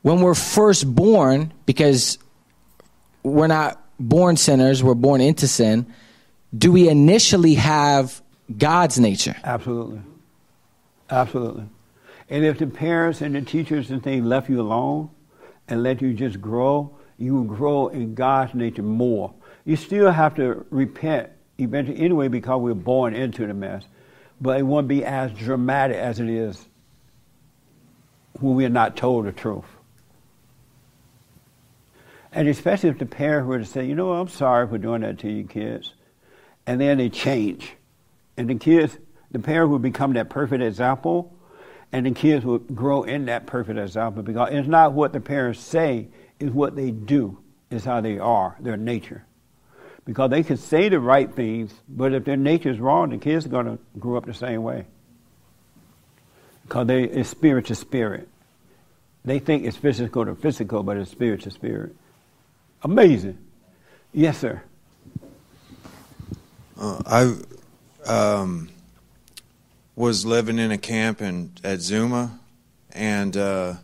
when we're first born, because we're not born sinners, we're born into sin, do we initially have God's nature? Absolutely. Absolutely. And if the parents and the teachers and things left you alone and let you just grow, you will grow in God's nature more. You still have to repent eventually anyway because we're born into the mess. But it won't be as dramatic as it is when we're not told the truth. And especially if the parents were to say, you know, I'm sorry for doing that to you kids. And then they change. And the kids, the parent would become that perfect example, and the kids will grow in that perfect example because it's not what the parents say, it's what they do, is how they are, their nature. Because they can say the right things, but if their nature is wrong, the kids are going to grow up the same way. Because they, it's spirit to spirit. They think it's physical to physical, but it's spirit to spirit. Amazing. Yes, sir. Uh, I um, was living in a camp in, at Zuma, and uh,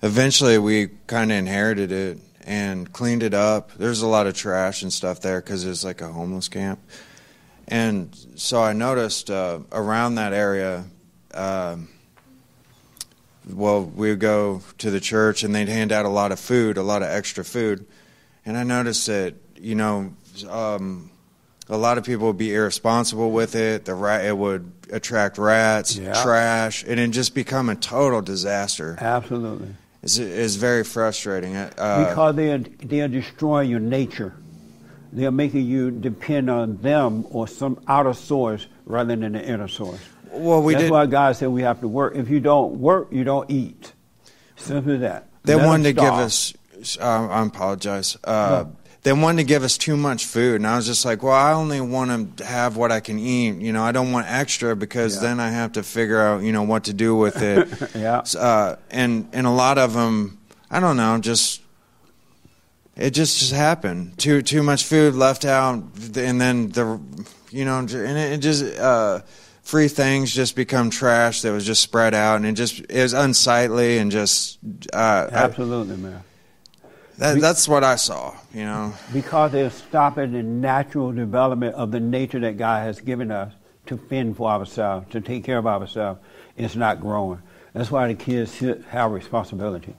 eventually we kind of inherited it and cleaned it up. There's a lot of trash and stuff there because it's like a homeless camp. And so I noticed uh, around that area, um, well, we would go to the church and they'd hand out a lot of food, a lot of extra food. And I noticed that, you know, um, a lot of people would be irresponsible with it. The rat, it would attract rats, Yeah. trash, and it just become a total disaster. Absolutely. It's, it's very frustrating. Uh, because they are, they are destroying your nature. They are making you depend on them or some outer source rather than the inner source. Well, we That's did- why God said we have to work. If you don't work, you don't eat. Simple as that. they Let wanted to give us. Uh, I apologize. Uh, No. They wanted to give us too much food, and I was just like, "Well, I only want to have what I can eat. You know, I don't want extra because Yeah. then I have to figure out, you know, what to do with it." Yeah. Uh, and and a lot of them, I don't know, just it just just happened. Too too much food left out, and then the, you know, and it, it just uh, free things just become trash that was just spread out, and it just it was unsightly and just uh, Absolutely, man. That, that's what I saw. You know, Because they're stopping the natural development of the nature that God has given us to fend for ourselves, to take care of ourselves. It's not growing. That's why the kids should have responsibility.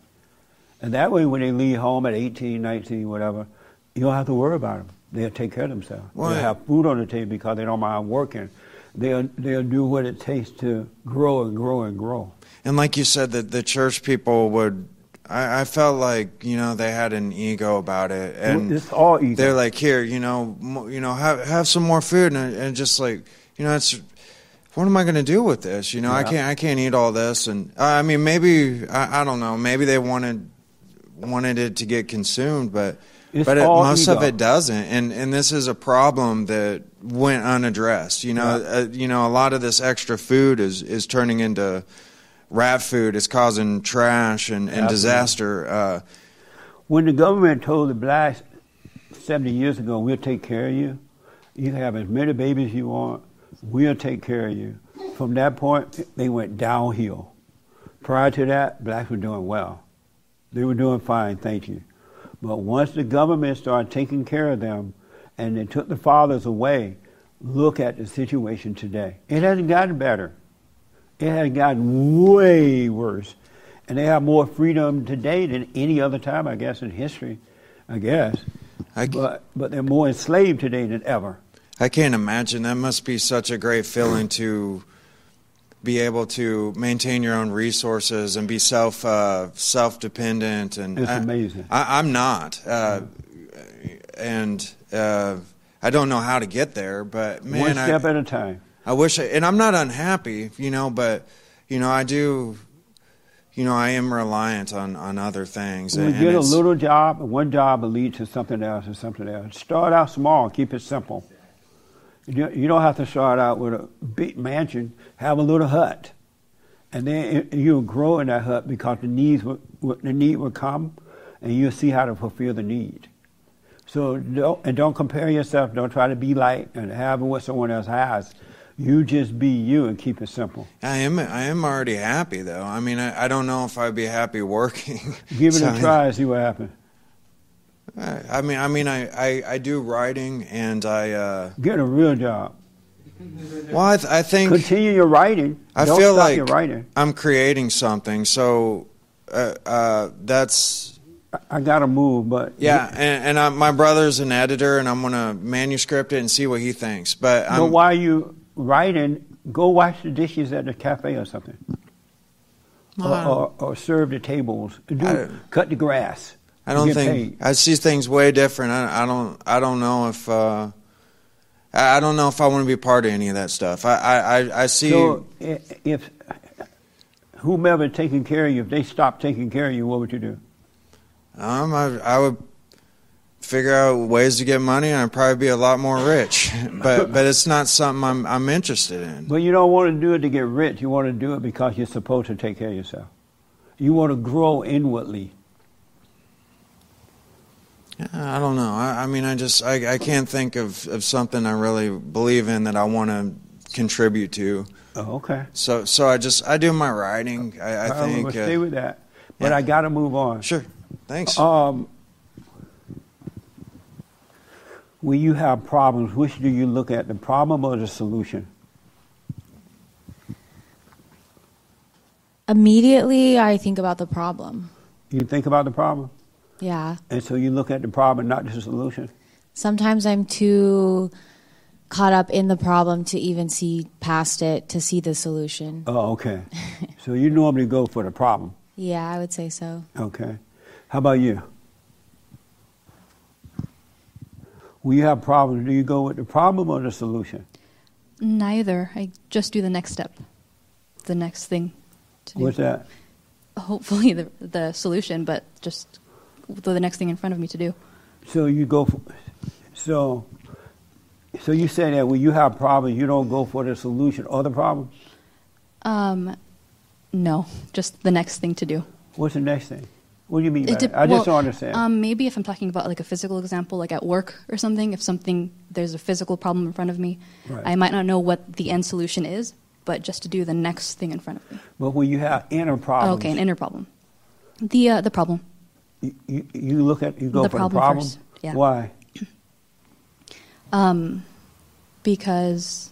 And that way, when they leave home at 18, 19, whatever, you don't have to worry about them. They'll take care of themselves. Well, they'll have food on the table because they don't mind working. They'll, they'll do what it takes to grow and grow and grow. and like you said, that the church people would. I, I felt like you know they had an ego about it, and it's all ego. they're like, here, you know, mo- you know, have have some more food, and, and just like, you know, it's. What am I going to do with this? You know, I can't. I can't eat all this, and uh, I mean, maybe I, I don't know. Maybe they wanted wanted it to get consumed, but It's but it, most of it doesn't, and and this is a problem that went unaddressed. You know, Yeah. uh, you know, a lot of this extra food is is turning into rat food. is causing trash and, and disaster. Uh, When the government told the blacks 70 years ago, we'll take care of you, you can have as many babies you want, we'll take care of you. From that point, they went downhill. Prior to that, blacks were doing well. They were doing fine, thank you. But once the government started taking care of them and they took the fathers away, look at the situation today. It hasn't gotten better. It has gotten way worse. And they have more freedom today than any other time, I guess, in history, I guess. but, but they're more enslaved today than ever. I can't imagine. That must be such a great feeling to be able to maintain your own resources and be self uh, self dependent and It's I- amazing. I, I'm not, uh, and uh, I don't know how to get there. But man, One step I, at a time. I wish, I, and I'm not unhappy, you know, but you know, I do, you know, I am reliant on on other things. You get a little job, and one job will lead to something else and something else. Start out small, keep it simple. You don't have to start out with a big mansion. Have a little hut, and then you'll grow in that hut because the needs will- the need will come, and you'll see how to fulfill the need. So don't and don't compare yourself. Don't try to be like and have what someone else has. You just be you and keep it simple. I am I am already happy though. I mean, I, I don't know if I'd be happy working. Give it So, a try and see what happens. I, I mean, I mean, I, I, I do writing, and I. Uh, Get a real job. well, I, th- I think Continue your writing. I Don't feel like your writing. I'm creating something. So uh, uh, that's I got to move, but yeah. And, and I, my brother's an editor, and I'm gonna manuscript it and see what he thinks. But But I'm, while you writing, go wash the dishes at the cafe or something, or, Wow. or, or serve the tables. Do, cut the grass. I don't think paid. I see things way different. I, I don't. I don't know if. Uh, I I don't know if I want to be part of any of that stuff. I I, I, I see. So if whomever taking care of you, if they stop taking care of you, what would you do? Um, I, I would figure out ways to get money, and I'd probably be a lot more rich. but but it's not something I'm I'm interested in. But you don't want to do it to get rich. You want to do it because you're supposed to take care of yourself. You want to grow inwardly. I don't know. I, I mean, I just I, I can't think of, of something I really believe in that I want to contribute to. Oh, okay. So so I just I do my writing. I, I think. we'll uh, stay with that. But yeah. I got to move on. Sure. Thanks. Um, when you have problems, which do you look at, the problem or the solution? Immediately, I think about the problem. You think about the problem, Yeah. and so you look at the problem, not the solution. Sometimes I'm too caught up in the problem to even see past it to see the solution. Oh, okay. so you normally go for the problem. Yeah, I would say so. Okay. How about you? When you have problems, do you go with the problem or the solution? Neither. I just do the next step, the next thing to do. What's that? Hopefully, the the solution, but just the next thing in front of me to do. So you go for, so so you say that when you have problems, you don't go for the solution or the problem. Um, no, just the next thing to do. What's the next thing? What do you mean by that? I just well, don't understand. Um, maybe if I'm talking about like a physical example, like at work or something, if something there's a physical problem in front of me, Right. I might not know what the end solution is, but just to do the next thing in front of me. but when you have inner problems, okay, an inner problem. The uh, the problem. you, you, you look at you go The for problem the problem. first, yeah. Why? Um, because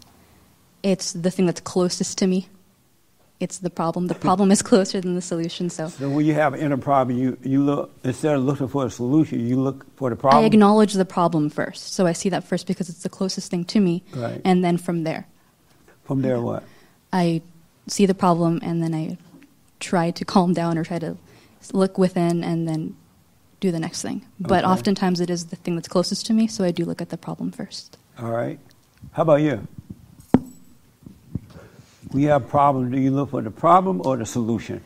it's the thing that's closest to me. It's the problem. The problem is closer than the solution. So So when you have an inner problem, you, you look instead of looking for a solution, you look for the problem. I acknowledge the problem first. So I see that first because it's the closest thing to me, Right. and then from there, From there, what? I see the problem, and then I try to calm down or try to look within, and then do the next thing. But Okay. oftentimes it is the thing that's closest to me, so I do look at the problem first. All right. How about you? You have problems, do you look for the problem or the solution?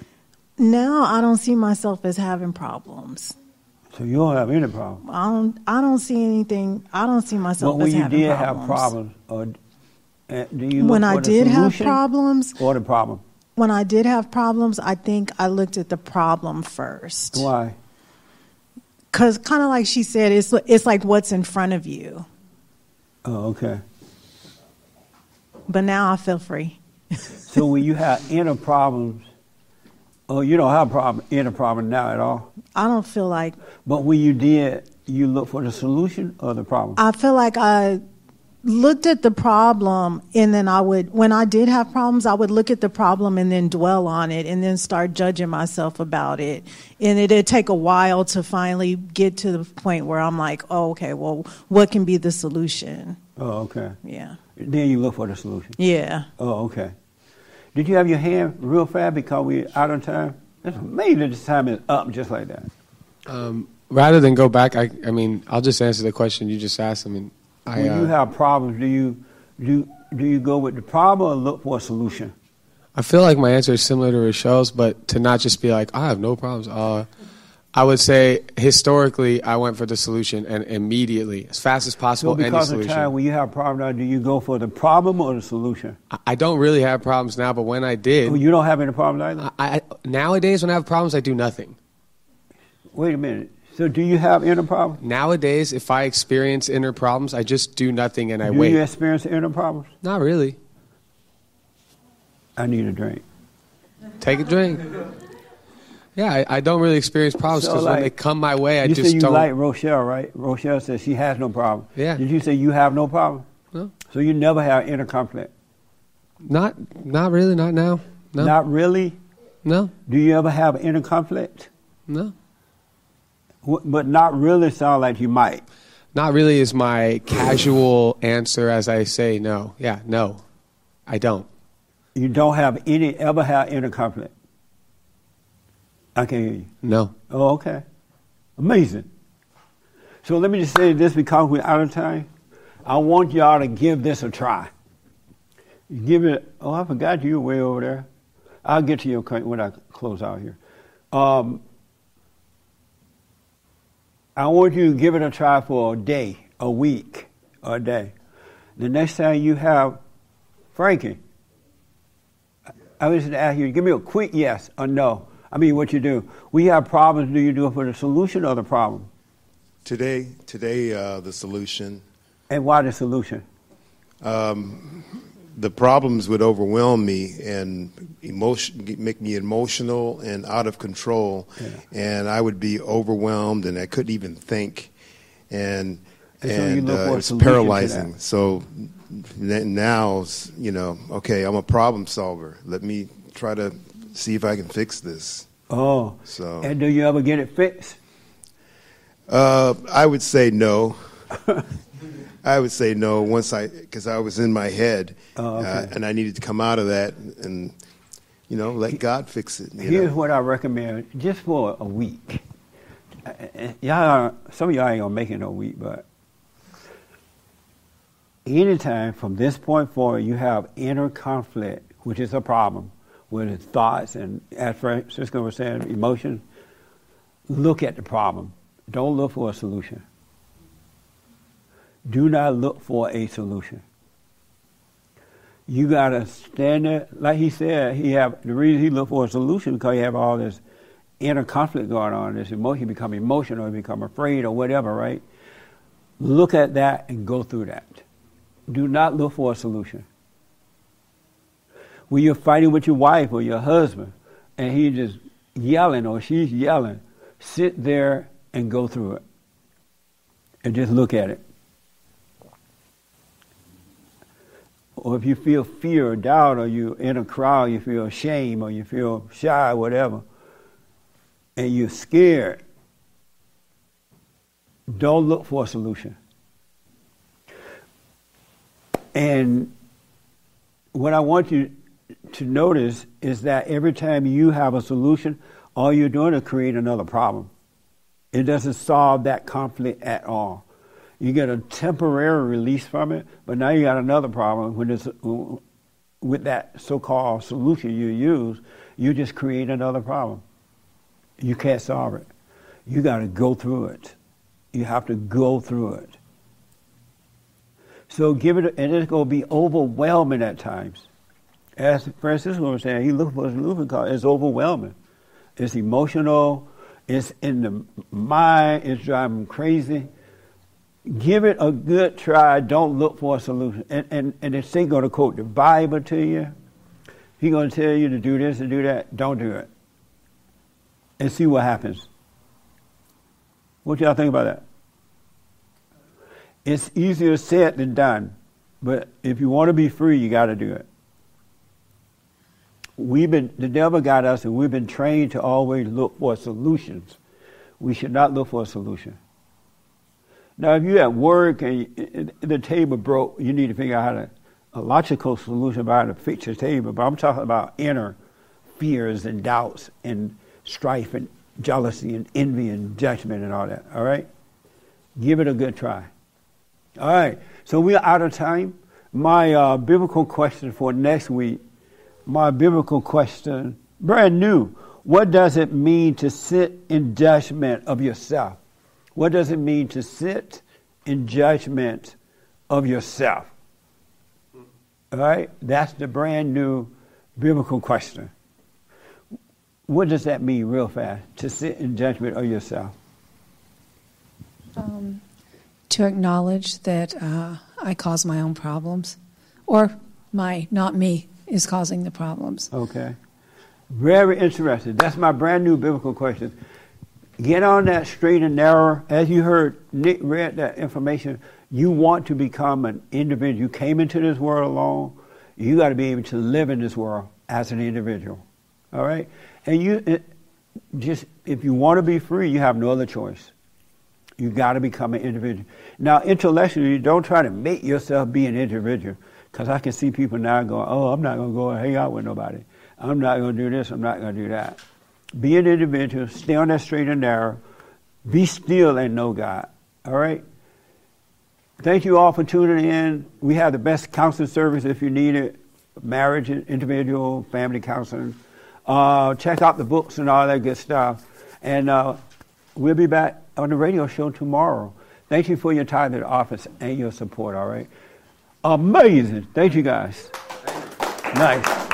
Now I don't see myself as having problems. So you don't have any problem. I don't. I don't see anything. I don't see myself But when as you having did problems. have problems, or uh, do you look When for I the did have problems, or the problem? when I did have problems, I think I looked at the problem first. Why? Because kind of like she said, it's it's like what's in front of you. Oh, okay. But now I feel free. So when you have inner problems, oh, you don't have problem inner problem now at all. I don't feel like But when you did, you look for the solution or the problem. I feel like I looked at the problem and then I would when I did have problems I would look at the problem and then dwell on it and then start judging myself about it and it'd take a while to finally get to the point where I'm like oh okay well what can be the solution Oh, okay. yeah Then you look for the solution. yeah Oh, okay. Did you have your hand real fast because we're out of time? It's amazing this time is up just like that. Um, rather than go back, I, I mean, I'll just answer the question you just asked. I mean, I, when you uh, have problems, do you do do you go with the problem or look for a solution? I feel like my answer is similar to Rochelle's, but to not just be like, I have no problems. Uh, I would say historically, I went for the solution and immediately, as fast as So possible, any because of solution. time, when you have a problem, now, do you go for the problem or the solution? I- I don't really have problems now, but when I did, Oh, you don't have any problems either. I, I, nowadays when I have problems, I do nothing. Wait a minute. So do you have inner problems? Nowadays, if I experience inner problems, I just do nothing and I do wait. you experience inner problems? Not really. I need a drink. Take a drink. Yeah, I, I don't really experience problems So, because when like, they come my way, I you just say you don't. like Rochelle, right? Rochelle says she has no problem. Yeah. Did you say you have no problem? No. So you never have inner conflict? Not, not really. Not now. No. Not really? No. Do you ever have inner conflict? No. But not really sound like you might. Not really is my casual answer as I say no. Yeah, no, I don't. You don't have any ever have inner conflict. I can't hear you. No. Oh, okay. Amazing. So let me just say this because we're out of time. I want y'all to give this a try. Give it. Oh, I forgot you were way over there. I'll get to you when I close out here. Um, I want you to give it a try for a day, a week, a day. The next time you have Frankie, I was to ask you, give me a quick yes or no. I mean, what you do. We have problems. Do you do it for the solution or the problem? Today, today, uh, the solution. And why the solution? Um, the problems would overwhelm me and emotion, make me emotional and out of control, and I would be overwhelmed and I couldn't even think, and And and for uh, it's paralyzing. So now, you know, okay, I'm a problem solver. Let me try to see if I can fix this. Oh. So. And do you ever get it fixed? Uh, I would say no. I would say no once I, because I was in my head, Oh, okay. uh, and I needed to come out of that and, you know, let God fix it. You Here's know? what I recommend, just for a week. Uh, uh, Y'all, some of y'all ain't gonna make it no week, but anytime from this point forward, you have inner conflict, which is a problem with his thoughts and, as Francisco was saying, emotions. Look at the problem. Don't look for a solution. Do not look for a solution. You gotta stand there, like he said. He have the reason he looked for a solution because he have all this inner conflict going on. This emotion become emotional, you become afraid or whatever. Right? Look at that and go through that. Do not look for a solution. When you're fighting with your wife or your husband, and he just yelling or she's yelling, sit there and go through it, and just look at it. or if you feel fear or doubt, or you're in a crowd, you feel shame, or you feel shy, whatever, and you're scared, don't look for a solution. And what I want you to notice is that every time you have a solution, all you're doing is create another problem. It doesn't solve that conflict at all. You get a temporary release from it, but now you got another problem when it's, with that so-called solution you use. You just create another problem. You can't solve it. You got to go through it. You have to go through it. So give it, and it's going to be overwhelming at times. As Francisco was saying, he looked for a solution because it's overwhelming. It's emotional. It's in the mind. It's driving him crazy. Give it a good try. Don't look for a solution. And and and if they going to quote the Bible to you, he going to tell you to do this and do that. Don't do it. And see what happens. What y'all think about that? It's easier said than done, but if you want to be free, you got to do it. We've been the devil got us, and we've been trained to always look for solutions. We should not look for a solution. Now, if you're at work and the table broke, you need to figure out to a logical solution about how to fix your table, but I'm talking about inner fears and doubts and strife and jealousy and envy and judgment and all that. All right? Give it a good try. All right. So we're out of time. My uh, biblical question for next week, my biblical question, brand new. What does it mean to sit in judgment of yourself? What does it mean to sit in judgment of yourself? All right? That's the brand new biblical question. What does that mean, real fast? To sit in judgment of yourself? Um, to acknowledge that uh, I cause my own problems, or my, not me, is causing the problems. Okay. Very interesting. That's my brand new biblical question. Get on that straight and narrow. As you heard, Nick read that information. You want to become an individual. You came into this world alone. You got to be able to live in this world as an individual. All right? And you it, just, if you want to be free, you have no other choice. You got to become an individual. Now, intellectually, don't try to make yourself be an individual. Because I can see people now going, oh, I'm not going to go and hang out with nobody. I'm not going to do this. I'm not going to do that. Be an individual. Stay on that straight and narrow. Be still and know God. All right? Thank you all for tuning in. We have the best counseling service if you need it marriage, individual, family counseling. Uh, check out the books and all that good stuff. And uh, we'll be back on the radio show tomorrow. Thank you for your time at the office and your support, all right? Amazing. Thank you guys. Nice.